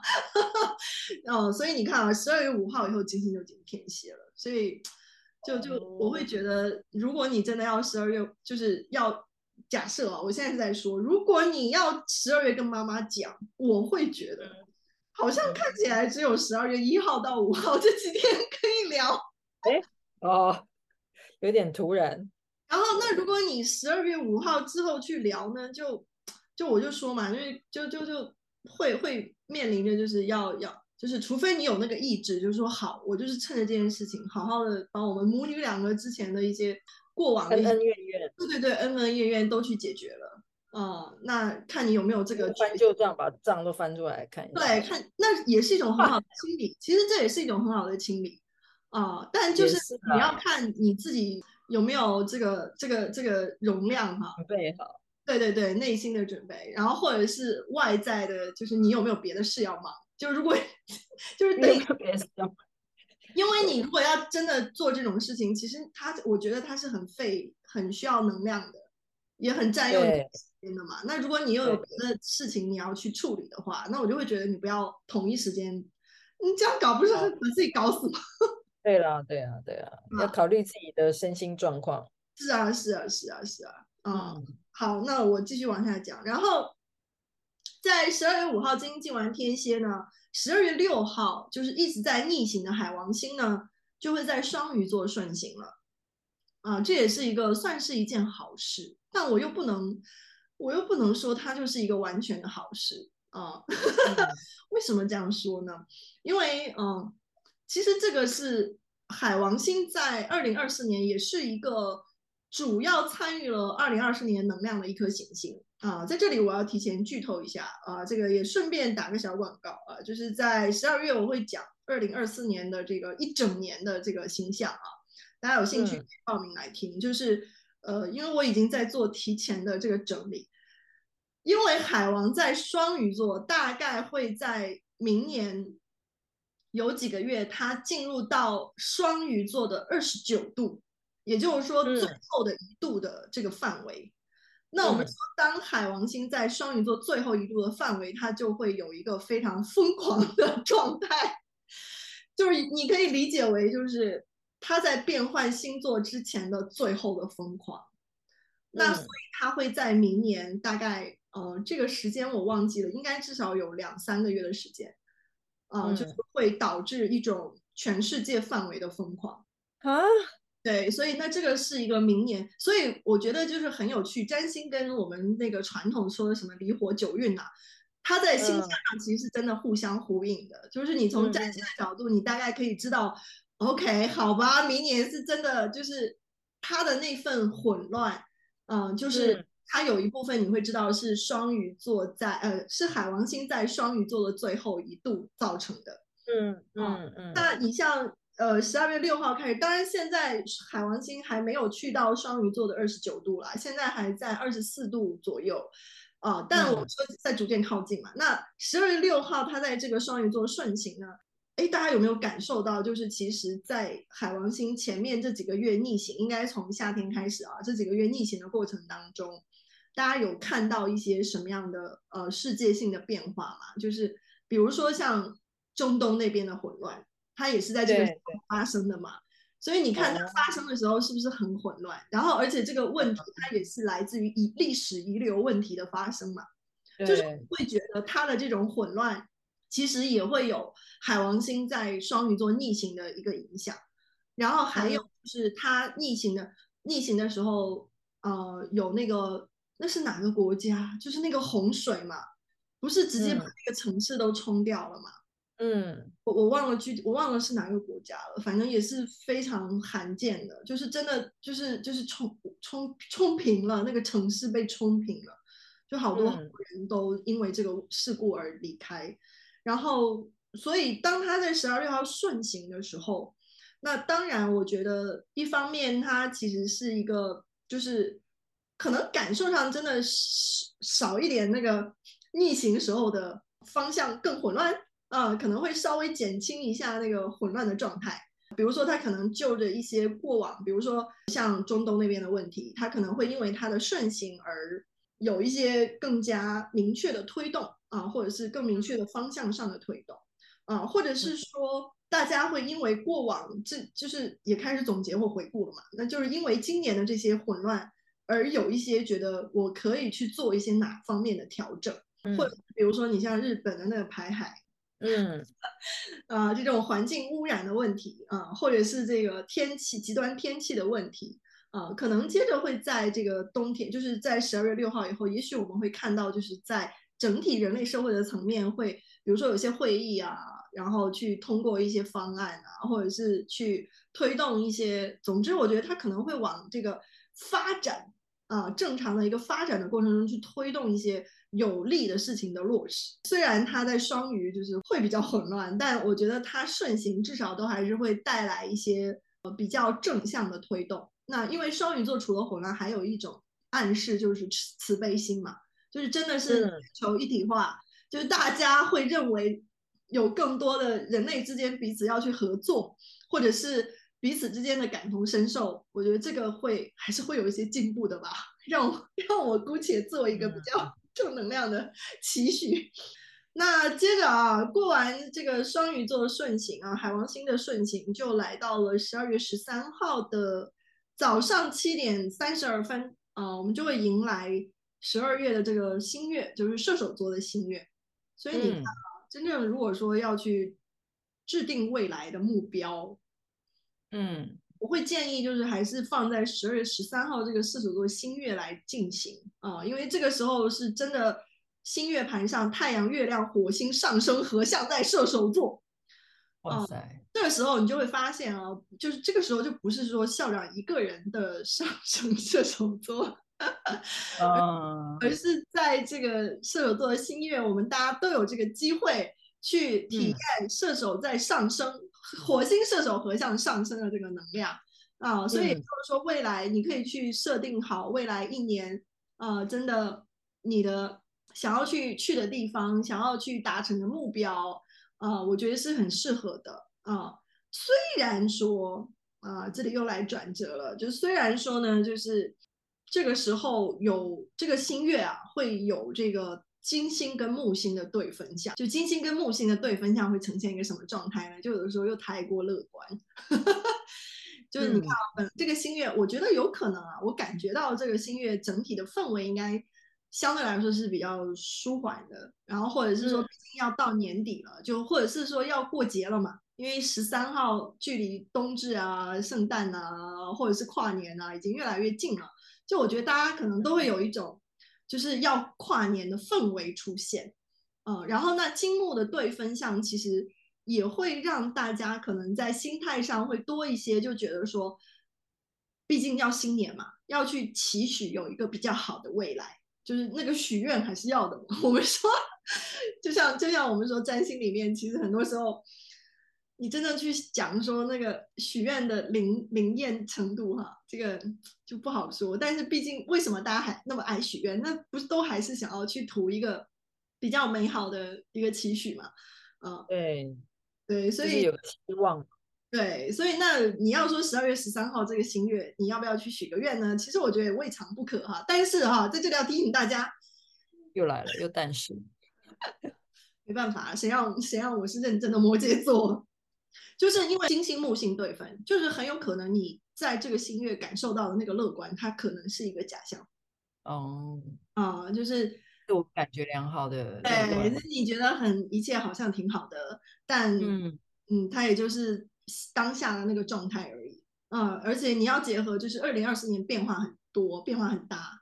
[laughs] 哦，所以你看啊，十二月五号以后金星就进天蝎了，所以就就我会觉得，如果你真的要十二月，就是要假设啊，我现在是在说，如果你要十二月跟妈妈讲，我会觉得好像看起来只有十二月一号到五号这几天可以聊，哎，哦，有点突然。然后，那如果你十二月五号之后去聊呢，就就我就说嘛，因为就就就会会面临着就是要要，就是除非你有那个意志，就是说好，我就是趁着这件事情，好好的把我们母女两个之前的一些过往的恩恩怨怨，对对对，恩恩怨怨都去解决了啊、嗯。那看你有没有这个翻旧账，把账都翻出来看一下。对，看那也是一种很好的清理，其实这也是一种很好的清理啊、嗯。但就是你要看你自己。有没有这个这个这个容量哈？准备好。对对对，内心的准备，然后或者是外在的，就是你有没有别的事要忙？就如果就是对，有别的事要忙。因为 [laughs] 你如果要真的做这种事情，其实它我觉得它是很费、很需要能量的，也很占用时间的嘛。那如果你又有别的事情你要去处理的话，那我就会觉得你不要同一时间，你这样搞不是把自己搞死吗？对啦，对啊，对啊，要考虑自己的身心状况。是啊，是啊，是啊，是啊。嗯，嗯好，那我继续往下讲。然后在十二月五号金星进完天蝎呢，十二月六号就是一直在逆行的海王星呢，就会在双鱼座顺行了。啊，这也是一个算是一件好事，但我又不能，我又不能说它就是一个完全的好事啊。嗯、[laughs] 为什么这样说呢？因为嗯。其实这个是海王星在二零二四年也是一个主要参与了二零二四年能量的一颗行星啊，在这里我要提前剧透一下啊，这个也顺便打个小广告啊，就是在十二月我会讲二零二四年的这个一整年的这个星象啊，大家有兴趣报名来听，嗯、就是呃，因为我已经在做提前的这个整理，因为海王在双鱼座，大概会在明年。有几个月，它进入到双鱼座的二十九度，也就是说最后的一度的这个范围。嗯、那我们说，当海王星在双鱼座最后一度的范围，它就会有一个非常疯狂的 [laughs] 状态，就是你可以理解为，就是它在变换星座之前的最后的疯狂。嗯、那所以它会在明年大概，呃，这个时间我忘记了，应该至少有两三个月的时间。啊、呃，就是会导致一种全世界范围的疯狂啊，对，所以那这个是一个明年，所以我觉得就是很有趣。占星跟我们那个传统说的什么离火九运呐、啊，它在星象上其实是真的互相呼应的。嗯、就是你从占星的角度，你大概可以知道、嗯、，OK，好吧，明年是真的就是它的那份混乱，嗯、呃，就是。嗯它有一部分你会知道是双鱼座在呃，是海王星在双鱼座的最后一度造成的。嗯嗯嗯。那、你像呃十二月六号开始，当然现在海王星还没有去到双鱼座的二十九度啦，现在还在二十四度左右啊、呃。但我说在逐渐靠近嘛。嗯、那十二月六号它在这个双鱼座顺行呢，哎，大家有没有感受到？就是其实，在海王星前面这几个月逆行，应该从夏天开始啊，这几个月逆行的过程当中，大家有看到一些什么样的呃世界性的变化吗？就是比如说像中东那边的混乱，它也是在这个时候发生的嘛。所以你看它发生的时候是不是很混乱？然后而且这个问题它也是来自于遗历史遗留问题的发生嘛，就是会觉得它的这种混乱。其实也会有海王星在双鱼座逆行的一个影响，然后还有就是它逆行的逆行的时候，呃，有那个那是哪个国家？就是那个洪水嘛，不是直接把那个城市都冲掉了嘛？嗯，我我忘了具体，我忘了是哪个国家了，反正也是非常罕见的，就是真的就是就是冲冲冲平了那个城市被冲平了，就好多人都因为这个事故而离开。然后，所以当他在十二月六号顺行的时候，那当然，我觉得一方面它其实是一个，就是可能感受上真的少一点那个逆行时候的方向更混乱啊、可能会稍微减轻一下那个混乱的状态。比如说，他可能就着一些过往，比如说像中东那边的问题，他可能会因为它的顺行而有一些更加明确的推动。啊，或者是更明确的方向上的推动，啊，或者是说大家会因为过往这就是也开始总结或回顾了嘛，那就是因为今年的这些混乱而有一些觉得我可以去做一些哪方面的调整，嗯、或者比如说你像日本的那个排海，嗯，啊，[laughs] 这种环境污染的问题啊，或者是这个天气极端天气的问题啊，可能接着会在这个冬天，就是在十二月六号以后，也许我们会看到就是在。整体人类社会的层面会，比如说有些会议啊，然后去通过一些方案啊，或者是去推动一些，总之我觉得它可能会往这个发展啊，正常的一个发展的过程中去推动一些有利的事情的落实。虽然它在双鱼就是会比较混乱，但我觉得它顺行至少都还是会带来一些呃比较正向的推动。那因为双鱼座除了混乱，还有一种暗示就是慈慈悲心嘛。就是真的是求一体化，嗯、就是大家会认为有更多的人类之间彼此要去合作，或者是彼此之间的感同身受。我觉得这个会还是会有一些进步的吧。让我让我姑且做一个比较 [laughs] 正能量的期许。嗯、那接着啊，过完这个双鱼座的顺行啊，海王星的顺行就来到了十二月十三号的早上七点三十二分啊，我们就会迎来。十二月的这个新月就是射手座的新月，所以你看啊，嗯、真正如果说要去制定未来的目标，嗯，我会建议就是还是放在十二月十三号这个射手座新月来进行啊，因为这个时候是真的新月盘上太阳、月亮、火星上升合相在射手座，哇塞，啊，这个时候你就会发现啊，就是这个时候就不是说校长一个人的上升射手座。而 [laughs] 而是在这个射手座的新月，我们大家都有这个机会去体验射手在上升，嗯、火星射手合相上升的这个能量啊，所以就是说未来你可以去设定好未来一年啊，真的你的想要去去的地方，想要去达成的目标啊，我觉得是很适合的啊。虽然说啊，这里又来转折了，就虽然说呢，就是。这个时候有这个新月啊，会有这个金星跟木星的对分相。就金星跟木星的对分相会呈现一个什么状态呢？就有的时候又太过乐观，[laughs] 就是你看，嗯，这个新月，我觉得有可能啊，我感觉到这个新月整体的氛围应该相对来说是比较舒缓的。然后或者是说，毕竟要到年底了，就或者是说要过节了嘛，因为十三号距离冬至啊、圣诞啊，或者是跨年啊，已经越来越近了。就我觉得大家可能都会有一种，就是要跨年的氛围出现，嗯，然后那金木的对分相其实也会让大家可能在心态上会多一些，就觉得说，毕竟要新年嘛，要去期许有一个比较好的未来，就是那个许愿还是要的。我们说，[laughs] 就像就像我们说占星里面，其实很多时候。你真的去讲说那个许愿的灵灵验程度哈，这个就不好说。但是毕竟为什么大家还那么爱许愿？那不是都还是想要去图一个比较美好的一个期许嘛？啊，对对，所以有希望。对，所以那你要说十二月十三号这个新月，你要不要去许个愿呢？其实我觉得也未尝不可哈。但是哈，在这里要提醒大家，[laughs] 又来了，又但是，[laughs] 没办法，谁让谁让我是认真的摩羯座，就是因为金星木星对分，就是很有可能你在这个新月感受到的那个乐观，它可能是一个假象。哦，啊，就是自我感觉良好的，对，你觉得很一切好像挺好的，但嗯嗯，它也就是。当下的那个状态而已，嗯，而且你要结合，就是二零二四年变化很多，变化很大，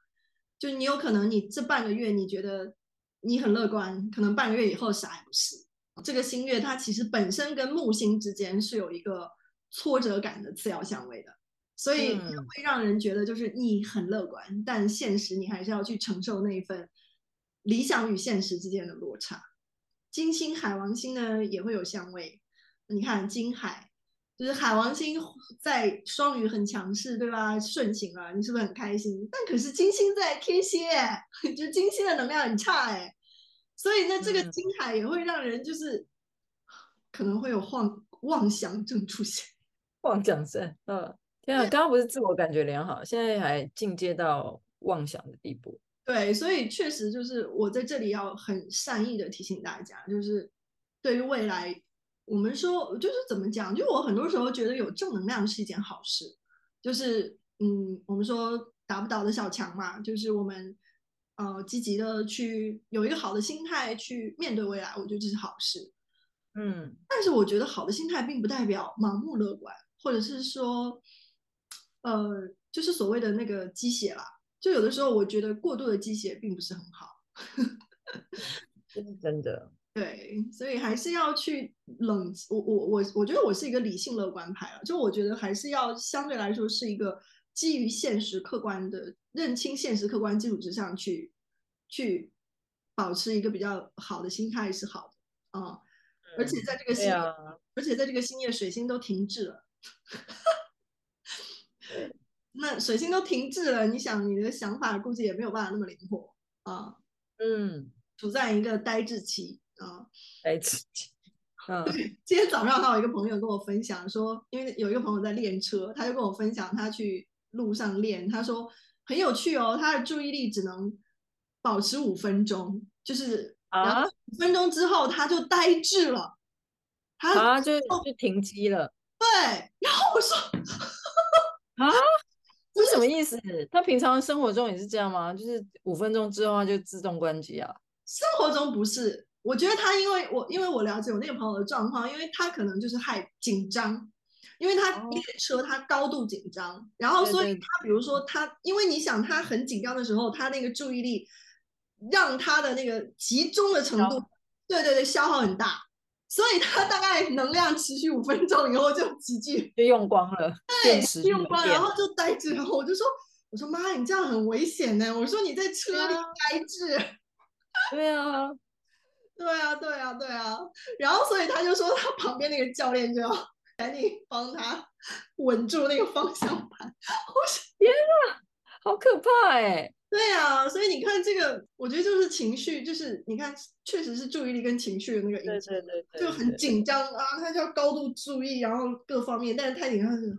就你有可能你这半个月你觉得你很乐观，可能半个月以后啥也不是。这个星月它其实本身跟木星之间是有一个挫折感的次要相位的，所以会让人觉得就是你很乐观，嗯，但现实你还是要去承受那一份理想与现实之间的落差。金星海王星呢也会有相位，你看金海。就是海王星在双鱼很强势，对吧？顺行了，你是不是很开心？但可是金星在天蝎，[laughs] 就金星的能量很差哎，所以呢，这个金海也会让人就是可能会有妄妄想症出现。[laughs] 妄想症，嗯，天啊，刚刚不是自我感觉良好，现在还进阶到妄想的地步。对，所以确实就是我在这里要很善意的提醒大家，就是对于未来。我们说就是怎么讲？就我很多时候觉得有正能量是一件好事，就是嗯，我们说打不倒的小强嘛，就是我们呃积极的去有一个好的心态去面对未来，我觉得这是好事。嗯，但是我觉得好的心态并不代表盲目乐观，或者是说呃，就是所谓的那个鸡血啦。就有的时候我觉得过度的鸡血并不是很好，[laughs] 这是真的。对，所以还是要去冷。我我我我觉得我是一个理性乐观派了，就我觉得还是要相对来说是一个基于现实客观的认清现实客观基础之上去去保持一个比较好的心态是好的啊、嗯。而且在这个新、啊，而且在这个星月水星都停滞了，[laughs] 那水星都停滞了，你想你的想法估计也没有办法那么灵活啊。嗯，处在一个呆滞期。啊，呆滞期。嗯，[laughs] 今天早上还有一个朋友跟我分享说，因为有一个朋友在练车，他就跟我分享他去路上练，他说很有趣哦，他的注意力只能保持五分钟，就是啊，五分钟之后他就呆滞了，他啊就就停机了。对，然后我说 [laughs] 啊，这是什么意思？他平常生活中也是这样吗？就是五分钟之后他就自动关机啊？生活中不是。我觉得他，因为我因为我了解我那个朋友的状况，因为他可能就是害紧张，因为他列车他高度紧张，哦，然后所以他比如说他，因为你想他很紧张的时候，他那个注意力让他的那个集中的程度，对对对，消耗很大，所以他大概能量持续五分钟以后就急剧就用光了，对，用光，然后就呆滞，然后我就说，我说妈，你这样很危险呢，我说你在车里呆滞，[laughs] 对啊。对啊，对啊，对啊，然后所以他就说，他旁边那个教练就要赶紧帮他稳住那个方向盘。[laughs] 我说天啊，好可怕哎！对啊，所以你看这个，我觉得就是情绪，就是你看，确实是注意力跟情绪的那个影响，对对对，对，就很紧张啊，他就要高度注意，然后各方面，但是太紧张是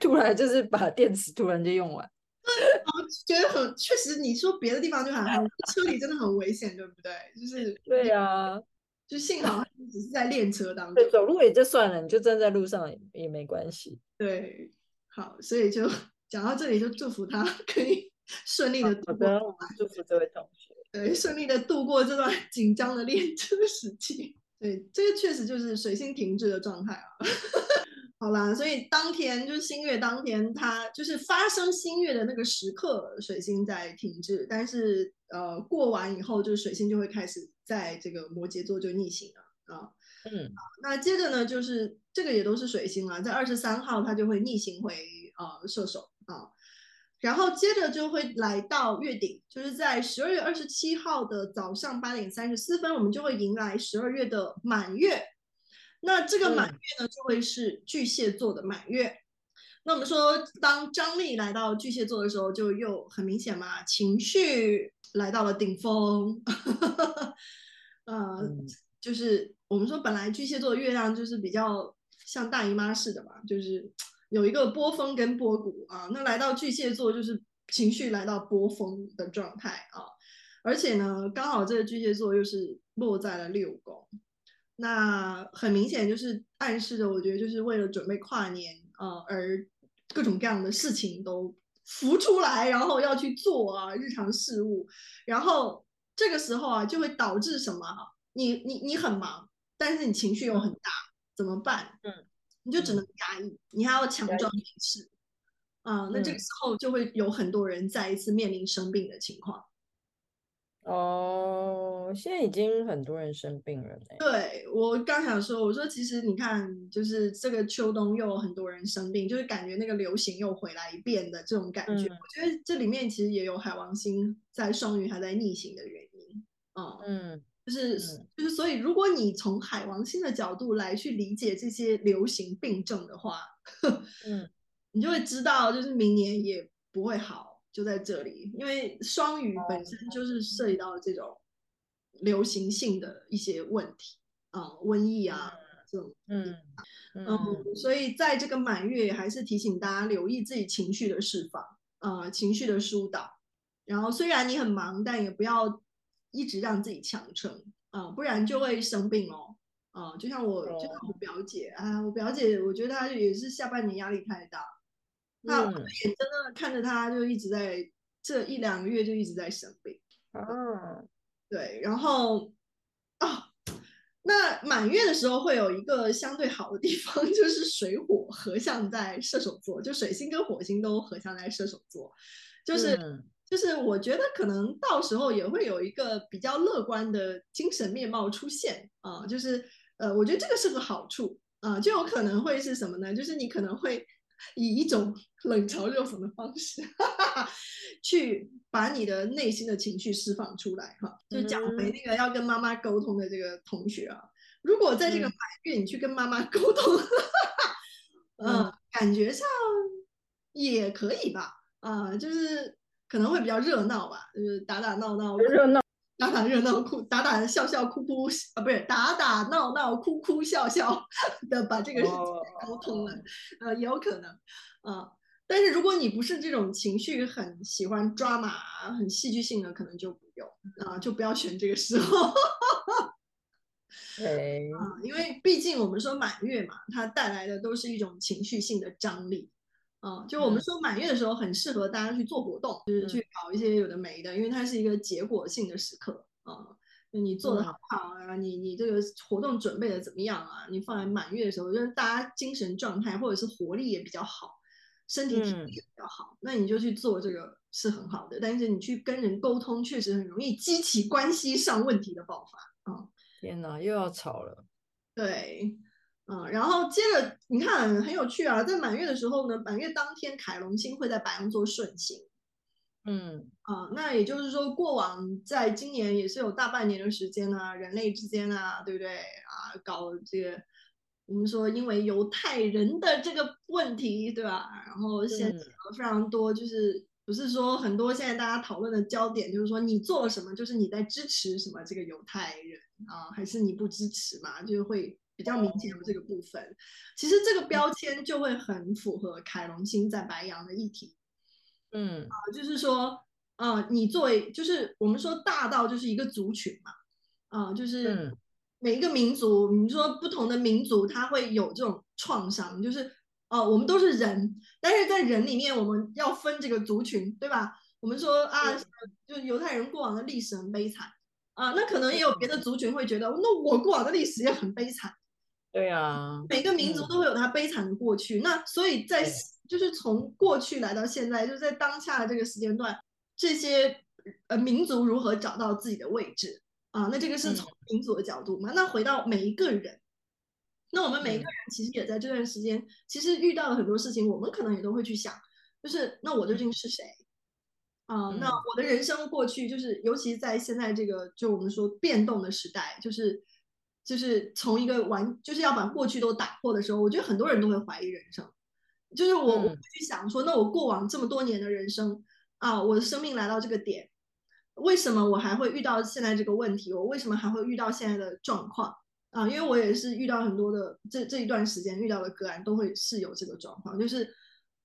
突然就是把电池突然就用完。[laughs] 我觉得很确实，你说别的地方就还好，车里真的很危险，对不对？就是对呀、啊，就幸好只是在练车当中，对，走路也就算了，你就站在路上也也没关系。对，好，所以就讲到这里，就祝福他可以 [laughs] 顺利的度过。好的，我祝福这位同学，对，顺利的度过这段 [laughs] 紧张的练车时期。对，这个确实就是水星停滞的状态啊。[laughs] 好啦，所以当天就是新月当天，它就是发生新月的那个时刻，水星在停滞。但是呃，过完以后，就是水星就会开始在这个摩羯座就逆行了啊。嗯，那接着呢，就是这个也都是水星啊，在二十三号它就会逆行回呃射手啊，然后接着就会来到月底，就是在十二月二十七号的早上八点三十四分，我们就会迎来十二月的满月。那这个满月呢，就会是巨蟹座的满月。嗯、那我们说，当张力来到巨蟹座的时候，就又很明显嘛，情绪来到了顶峰。[laughs] 呃，嗯、就是我们说，本来巨蟹座的月亮就是比较像大姨妈似的嘛，就是有一个波峰跟波谷啊。那来到巨蟹座，就是情绪来到波峰的状态啊。而且呢，刚好这个巨蟹座又是落在了六宫，那很明显就是暗示着，我觉得就是为了准备跨年啊，呃，而各种各样的事情都浮出来，然后要去做啊日常事务，然后这个时候啊就会导致什么？你你你很忙，但是你情绪又很大，怎么办？嗯，你就只能压抑，你还要强装没事啊，那这个时候就会有很多人再一次面临生病的情况。哦，现在已经很多人生病了。对，我刚想说，我说其实你看，就是这个秋冬又有很多人生病，就是感觉那个流行又回来一遍的这种感觉。嗯、我觉得这里面其实也有海王星在双鱼还在逆行的原因。嗯嗯，就是、嗯、就是，所以如果你从海王星的角度来去理解这些流行病症的话，[laughs] 嗯，你就会知道，就是明年也不会好。就在这里，因为双鱼本身就是涉及到这种流行性的一些问题啊、呃，瘟疫啊这种，嗯嗯，嗯，所以在这个满月还是提醒大家留意自己情绪的释放啊、呃，情绪的疏导。然后虽然你很忙，但也不要一直让自己强撑啊，不然就会生病哦。啊、呃，就像我，就像我表姐啊，我表姐，我觉得她也是下半年压力太大。那我眼睁睁看着他，就一直在这一两个月就一直在生病。啊，对，然后啊、哦，那满月的时候会有一个相对好的地方，[laughs] 就是水火合相在射手座，就水星跟火星都合相在射手座，就是、嗯、就是我觉得可能到时候也会有一个比较乐观的精神面貌出现啊，就是呃，我觉得这个是个好处啊，就有可能会是什么呢？就是你可能会。以一种冷嘲热讽的方式，哈哈，去把你的内心的情绪释放出来，哈，就讲回那个要跟妈妈沟通的这个同学啊，如果在这个满月你去跟妈妈沟通，哈哈，嗯，感觉上也可以吧，啊、呃，就是可能会比较热闹吧，就是打打闹闹，热闹。打打热闹哭，打打笑笑哭哭啊，不是打打闹闹哭哭笑笑 [laughs] 的把这个事情沟通了，呃，也有可能啊。但是如果你不是这种情绪很喜欢抓马、很戏剧性的，可能就不用啊，就不要选这个时候。对 [laughs] 啊，因为毕竟我们说满月嘛，它带来的都是一种情绪性的张力。啊，就我们说满月的时候很适合大家去做活动，嗯、就是去搞一些有的没的，因为它是一个结果性的时刻啊。就你做的好不好啊？嗯、你你这个活动准备的怎么样啊？你放在满月的时候，就是大家精神状态或者是活力也比较好，身体体力也比较好，嗯、那你就去做这个是很好的。但是你去跟人沟通，确实很容易激起关系上问题的爆发啊！天哪，又要吵了。对。嗯，然后接着你看很有趣啊，在满月的时候呢，满月当天凯龙星会在白羊座顺行，嗯啊，那也就是说，过往在今年也是有大半年的时间啊，人类之间啊，对不对啊？搞这个，我们说因为犹太人的这个问题，对吧？然后现在非常多，就是不是说很多现在大家讨论的焦点，就是说你做了什么，就是你在支持什么这个犹太人啊，还是你不支持嘛？就是会。比较明显的这个部分，其实这个标签就会很符合凯龙星在白羊的议题。嗯啊，就是说，啊，你作为就是我们说大到就是一个族群嘛，啊，就是每一个民族，你说不同的民族，它会有这种创伤，就是哦，我们都是人，但是在人里面我们要分这个族群，对吧？我们说啊，就犹太人过往的历史很悲惨啊，那可能也有别的族群会觉得，那我过往的历史也很悲惨。对啊，每个民族都会有它悲惨的过去。嗯、那所以在就是从过去来到现在，就在当下的这个时间段，这些呃民族如何找到自己的位置啊？那这个是从民族的角度嘛？嗯、那回到每一个人，那我们每一个人其实也在这段时间，其实遇到了很多事情，我们可能也都会去想，就是那我究竟是谁啊？嗯、那我的人生过去，就是尤其在现在这个就我们说变动的时代，就是。就是从一个完就是要把过去都打破的时候，我觉得很多人都会怀疑人生。就是我，我会去想说，那我过往这么多年的人生啊，我的生命来到这个点，为什么我还会遇到现在这个问题？我为什么还会遇到现在的状况啊？因为我也是遇到很多的这这一段时间遇到的个案，都会是有这个状况，就是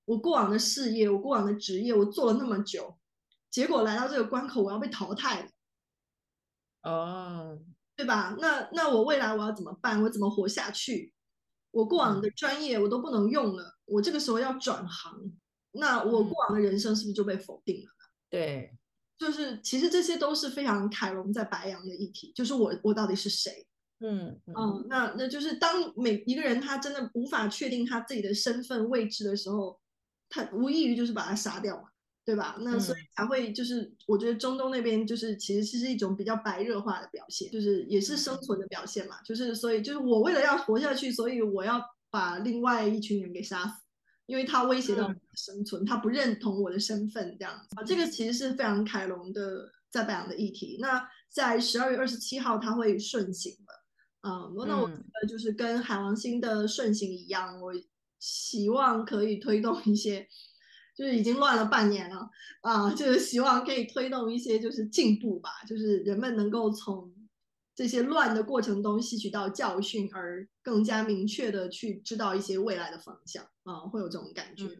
我过往的事业，我过往的职业，我做了那么久，结果来到这个关口，我要被淘汰了。哦，对吧？那那我未来我要怎么办？我怎么活下去？我过往的专业我都不能用了，我这个时候要转行，那我过往的人生是不是就被否定了呢？对，就是其实这些都是非常凯龙在白羊的议题，就是我我到底是谁？嗯嗯，嗯，那那就是当每一个人他真的无法确定他自己的身份位置的时候，他无异于就是把他杀掉嘛。对吧？那所以才会就是，我觉得中东那边就是其实是一种比较白热化的表现，就是也是生存的表现嘛。就是所以就是我为了要活下去，所以我要把另外一群人给杀死，因为他威胁到我的生存，他不认同我的身份这样子啊。这个其实是非常凯龙的在白羊的议题。那在十二月二十七号他会顺行了，嗯，那我觉得就是跟海王星的顺行一样，我希望可以推动一些。就是已经乱了半年了啊，就是希望可以推动一些就是进步吧，就是人们能够从这些乱的过程中吸取到教训，而更加明确的去知道一些未来的方向啊，会有这种感觉。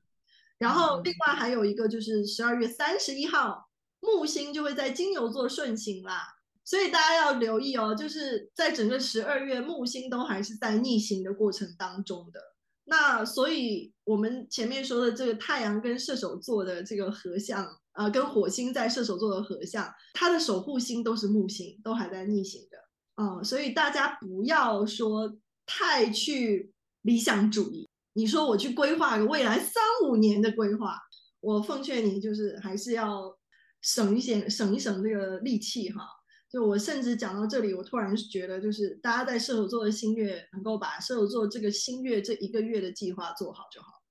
然后另外还有一个就是十二月三十一号，木星就会在金牛座顺行啦，所以大家要留意哦，就是在整个十二月，木星都还是在逆行的过程当中的。那所以，我们前面说的这个太阳跟射手座的这个合相，呃，跟火星在射手座的合相，它的守护星都是木星，都还在逆行的，啊、所以大家不要说太去理想主义。你说我去规划个未来三五年的规划，我奉劝你就是还是要省一些，省一省这个力气哈。就我甚至讲到这里，我突然觉得，就是大家在射手座的新月，能够把射手座这个新月这一个月的计划做好就好。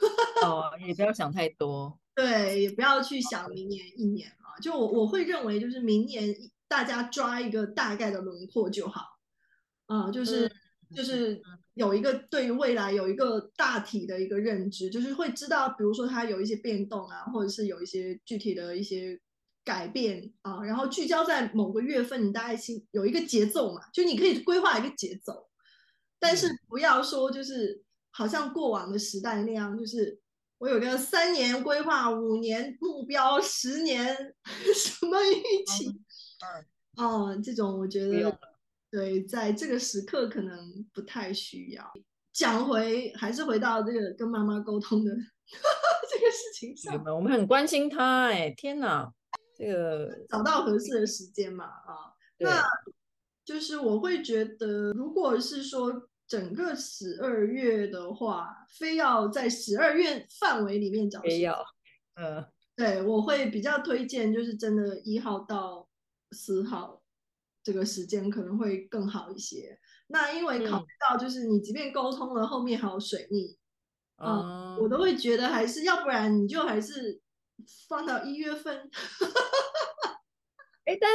[laughs] 哦，也不要想太多。对，也不要去想明年一年啊。就我我会认为，就是明年大家抓一个大概的轮廓就好。啊，就是、嗯、就是有一个对于未来有一个大体的一个认知，就是会知道，比如说它有一些变动啊，或者是有一些具体的一些。改变啊，然后聚焦在某个月份，你大概心有一个节奏嘛，就你可以规划一个节奏，但是不要说就是好像过往的时代那样，就是我有个三年规划、五年目标、十年 [laughs] 什么预期，哦、嗯，这种我觉得对，在这个时刻可能不太需要。讲回还是回到这个跟妈妈沟通的 [laughs] 这个事情上，我们很关心她哎，天哪！这个找到合适的时间嘛，啊，那就是我会觉得，如果是说整个十二月的话，非要在十二月范围里面找，非要，嗯，对，我会比较推荐，就是真的一号到四号这个时间可能会更好一些。那因为考虑到就是你即便沟通了，后面还有水逆，嗯，我都会觉得还是要不然你就还是。放到一月份，[laughs] 哎，但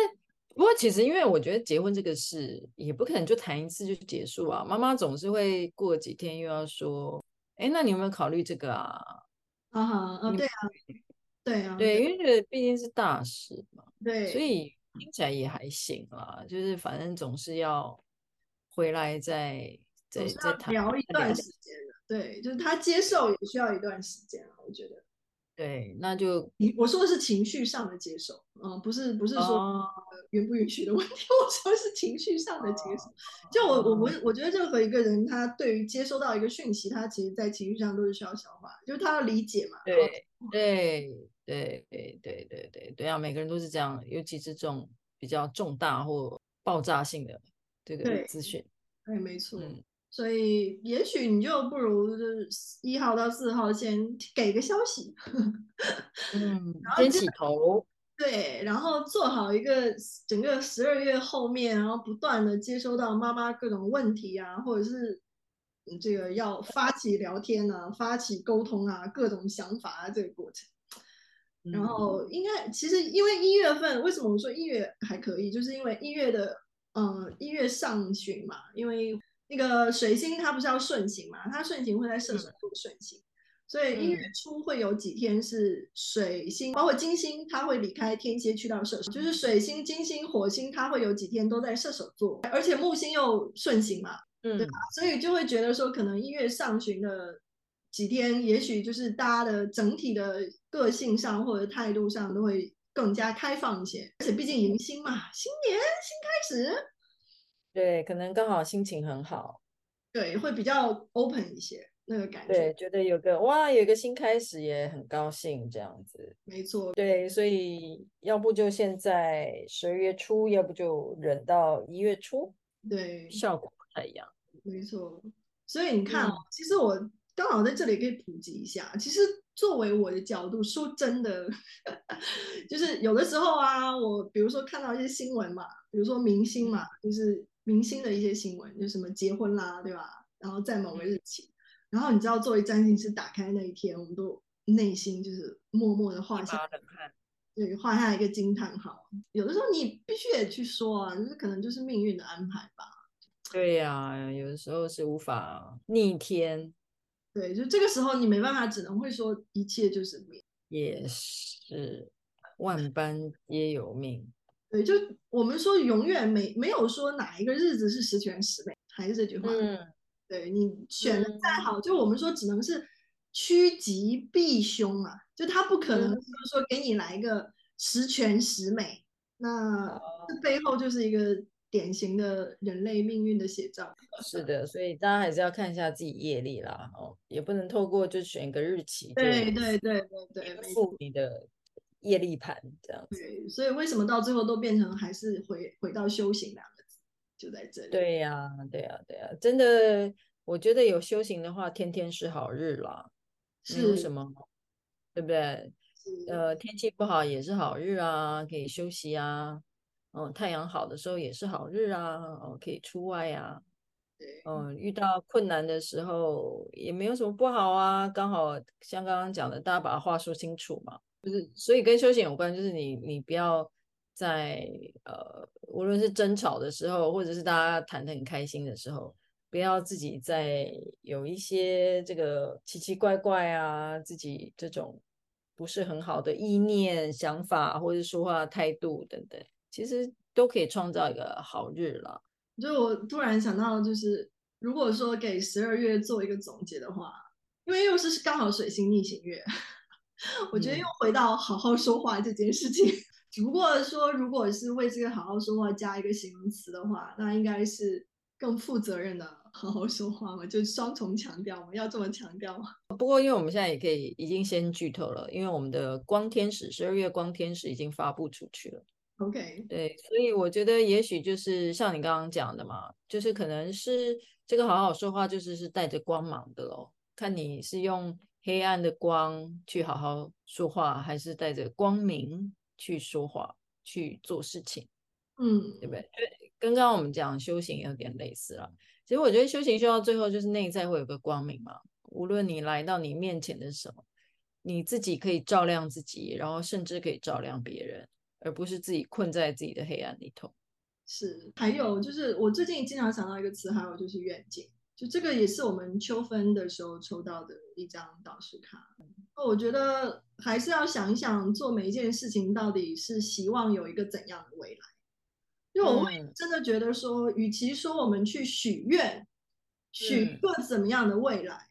不过其实，因为我觉得结婚这个事也不可能就谈一次就结束啊。妈妈总是会过几天又要说，哎，那你有没有考虑这个啊？啊哈，啊，对啊，对啊，对，因为这毕竟是大事嘛，对，所以听起来也还行啦。就是反正总是要回来再再再谈聊一段时间的，对，就是他接受也需要一段时间啊，我觉得。对，那就你我说的是情绪上的接受，嗯，不是不是说 [laughs] 允不允许的问题，哦、[laughs] 我说的是情绪上的接受。就我我我我觉得任何一个人，他对于接收到一个讯息，他其实在情绪上都是需要消化，就是他要理解嘛。对对对对对对对对啊，每个人都是这样，尤其是这种比较重大或爆炸性的这个资讯。对，对没错。嗯所以，也许你就不如就是一号到四号先给个消息，[laughs] 嗯，先起头，对，然后做好一个整个十二月后面，然后不断的接收到妈妈各种问题啊，或者是这个要发起聊天啊，发起沟通啊，各种想法啊，这个过程。然后应该其实因为一月份为什么我们说一月还可以，就是因为一月的。呃一月上旬嘛，因为那个水星它不是要顺行嘛，它顺行会在射手座顺行。嗯所以一月初会有几天是水星，嗯、包括金星，它会离开天蝎去到射手，就是水星、金星、火星，它会有几天都在射手座，而且木星又顺行嘛，嗯，对吧？所以就会觉得说，可能一月上旬的几天，也许就是大家的整体的个性上或者态度上都会更加开放一些，而且毕竟迎新嘛，新年新开始，对，可能刚好心情很好，对，会比较 open 一些。那个感觉，对，觉得有个哇，有一个新开始，也很高兴这样子。没错，对，所以要不就现在十二月初，要不就忍到一月初，对，效果不太一样。没错，所以你看哦，嗯，其实我刚好在这里可以普及一下，其实作为我的角度，说真的，[laughs] 就是有的时候啊，我比如说看到一些新闻嘛，比如说明星嘛，就是明星的一些新闻，就什么结婚啦，对吧？然后在某个日期。嗯然后你知道，作为占星师打开那一天，我们都内心就是默默的画下冷汗，对，画下一个惊叹号。有的时候你必须得去说啊，就是可能就是命运的安排吧。对呀、啊，有的时候是无法逆天。对，就这个时候你没办法，只能会说一切就是命。也是，万般皆有命。对，就我们说永远没没有说哪一个日子是十全十美，还是这句话。嗯。对你选的再好，嗯、就我们说只能是趋吉避凶嘛，就他不可能就是说给你来一个十全十美，嗯、那这背后就是一个典型的人类命运的写照。[laughs] 是的，所以大家还是要看一下自己业力啦，哦，也不能透过就选一个日期，对对对对对，付你的业力盘这样子。对，所以为什么到最后都变成还是回回到修行两个字？就在这里。对呀、啊，对呀、啊，对呀、啊，真的，我觉得有修行的话，天天是好日啦。是有什么，对不对？呃，天气不好也是好日啊，可以休息啊。嗯，太阳好的时候也是好日啊，哦，可以出外啊。嗯，遇到困难的时候也没有什么不好啊，刚好像刚刚讲的，大家把话说清楚嘛。就是，所以跟修行有关，就是你你不要在呃。无论是争吵的时候，或者是大家谈得很开心的时候，不要自己在有一些这个奇奇怪怪啊，自己这种不是很好的意念、想法，或者说话态度等等，其实都可以创造一个好日了。就我突然想到，就是如果说给十二月做一个总结的话，因为又是刚好水星逆行月，我觉得又回到好好说话这件事情。只不过说，如果是为这个好好说话加一个形容词的话，那应该是更负责任的好好说话嘛，就双重强调嘛，要这么强调吗？不过，因为我们现在也可以已经先剧透了，因为我们的光天使十二月光天使已经发布出去了。OK，对，所以我觉得也许就是像你刚刚讲的嘛，就是可能是这个好好说话，就是是带着光芒的喽。看你是用黑暗的光去好好说话，还是带着光明。去说话，去做事情，嗯，对不对？跟刚刚我们讲修行有点类似了。其实我觉得修行修到最后，就是内在会有个光明嘛。无论你来到你面前的是什么，你自己可以照亮自己，然后甚至可以照亮别人，而不是自己困在自己的黑暗里头。是，还有就是我最近经常想到一个词，还有就是愿景。就这个也是我们秋分的时候抽到的一张导师卡。我觉得还是要想一想，做每一件事情到底是希望有一个怎样的未来。因为我会真的觉得说，与其说我们去许愿，许一个怎么样的未来，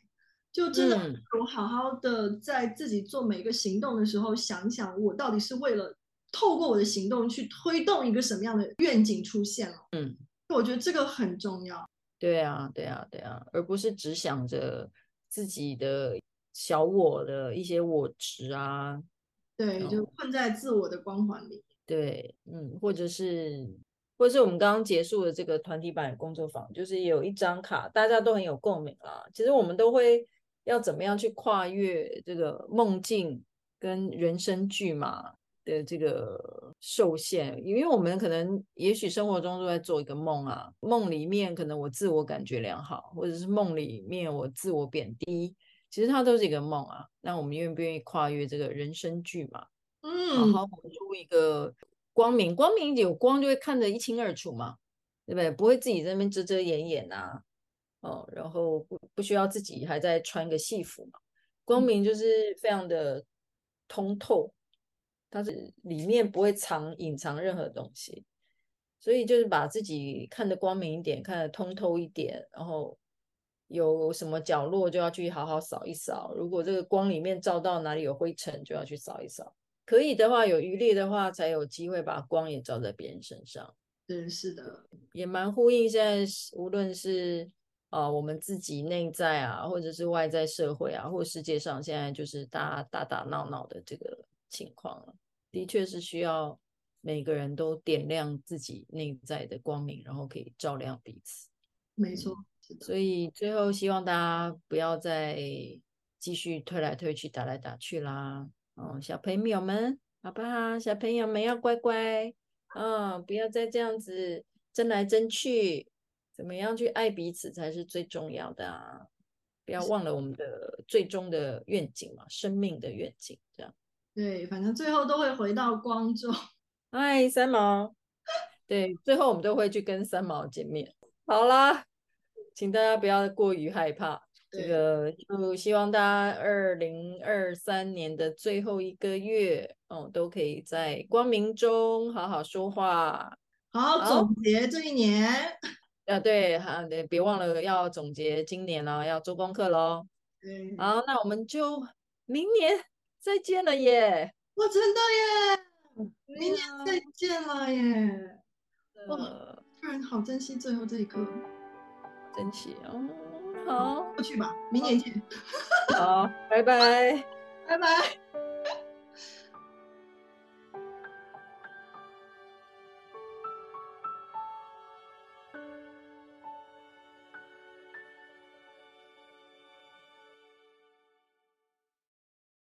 就真的我好好的在自己做每一个行动的时候，想一想我到底是为了透过我的行动去推动一个什么样的愿景出现了。嗯，我觉得这个很重要。对啊，对啊，对啊，而不是只想着自己的小我的一些我值啊，对，就困在自我的光环里。对，嗯，或者是，或者是我们刚刚结束的这个团体版工作坊，就是有一张卡，大家都很有共鸣啦。其实我们都会要怎么样去跨越这个梦境跟人生剧码。的这个受限，因为我们可能也许生活中都在做一个梦啊，梦里面可能我自我感觉良好，或者是梦里面我自我贬低，其实它都是一个梦啊。那我们愿不愿意跨越这个人生剧嘛？嗯，好好活出一个光明，光明有光就会看得一清二楚嘛。对不对？不会自己在那边遮遮掩掩啊，哦，然后不不需要自己还在穿个戏服嘛。光明就是非常的通透，它是里面不会藏隐藏任何东西，所以就是把自己看得光明一点，看得通透一点，然后有什么角落就要去好好扫一扫。如果这个光里面照到哪里有灰尘，就要去扫一扫。可以的话，有余力的话，才有机会把光也照在别人身上。嗯，是的，也蛮呼应现在无论是。啊、呃，我们自己内在啊，或者是外在社会啊，或世界上现在就是大家打打闹闹的这个情况了，的确是需要每个人都点亮自己内在的光明，然后可以照亮彼此。没错，所以最后希望大家不要再继续推来推去、打来打去啦。哦，小朋友们，好不好？小朋友们要乖乖，哦，不要再这样子争来争去。怎么样去爱彼此才是最重要的啊！不要忘了我们的最终的愿景嘛，生命的愿景，这样。对，反正最后都会回到光中。[laughs] 嗨，三毛。对，最后我们都会去跟三毛见面。好啦，请大家不要过于害怕。这个就希望大家二零二三年的最后一个月，哦，都可以在光明中好好说话，好好总结这一年。[laughs] 啊，对，好，对，别忘了要总结今年了，要做功课喽。嗯，好，那我们就明年再见了耶！我，真的耶！明年再见了耶！哇，突然好珍惜最后这一刻，珍惜哦。好，过去吧，明年见。好，拜拜，拜拜。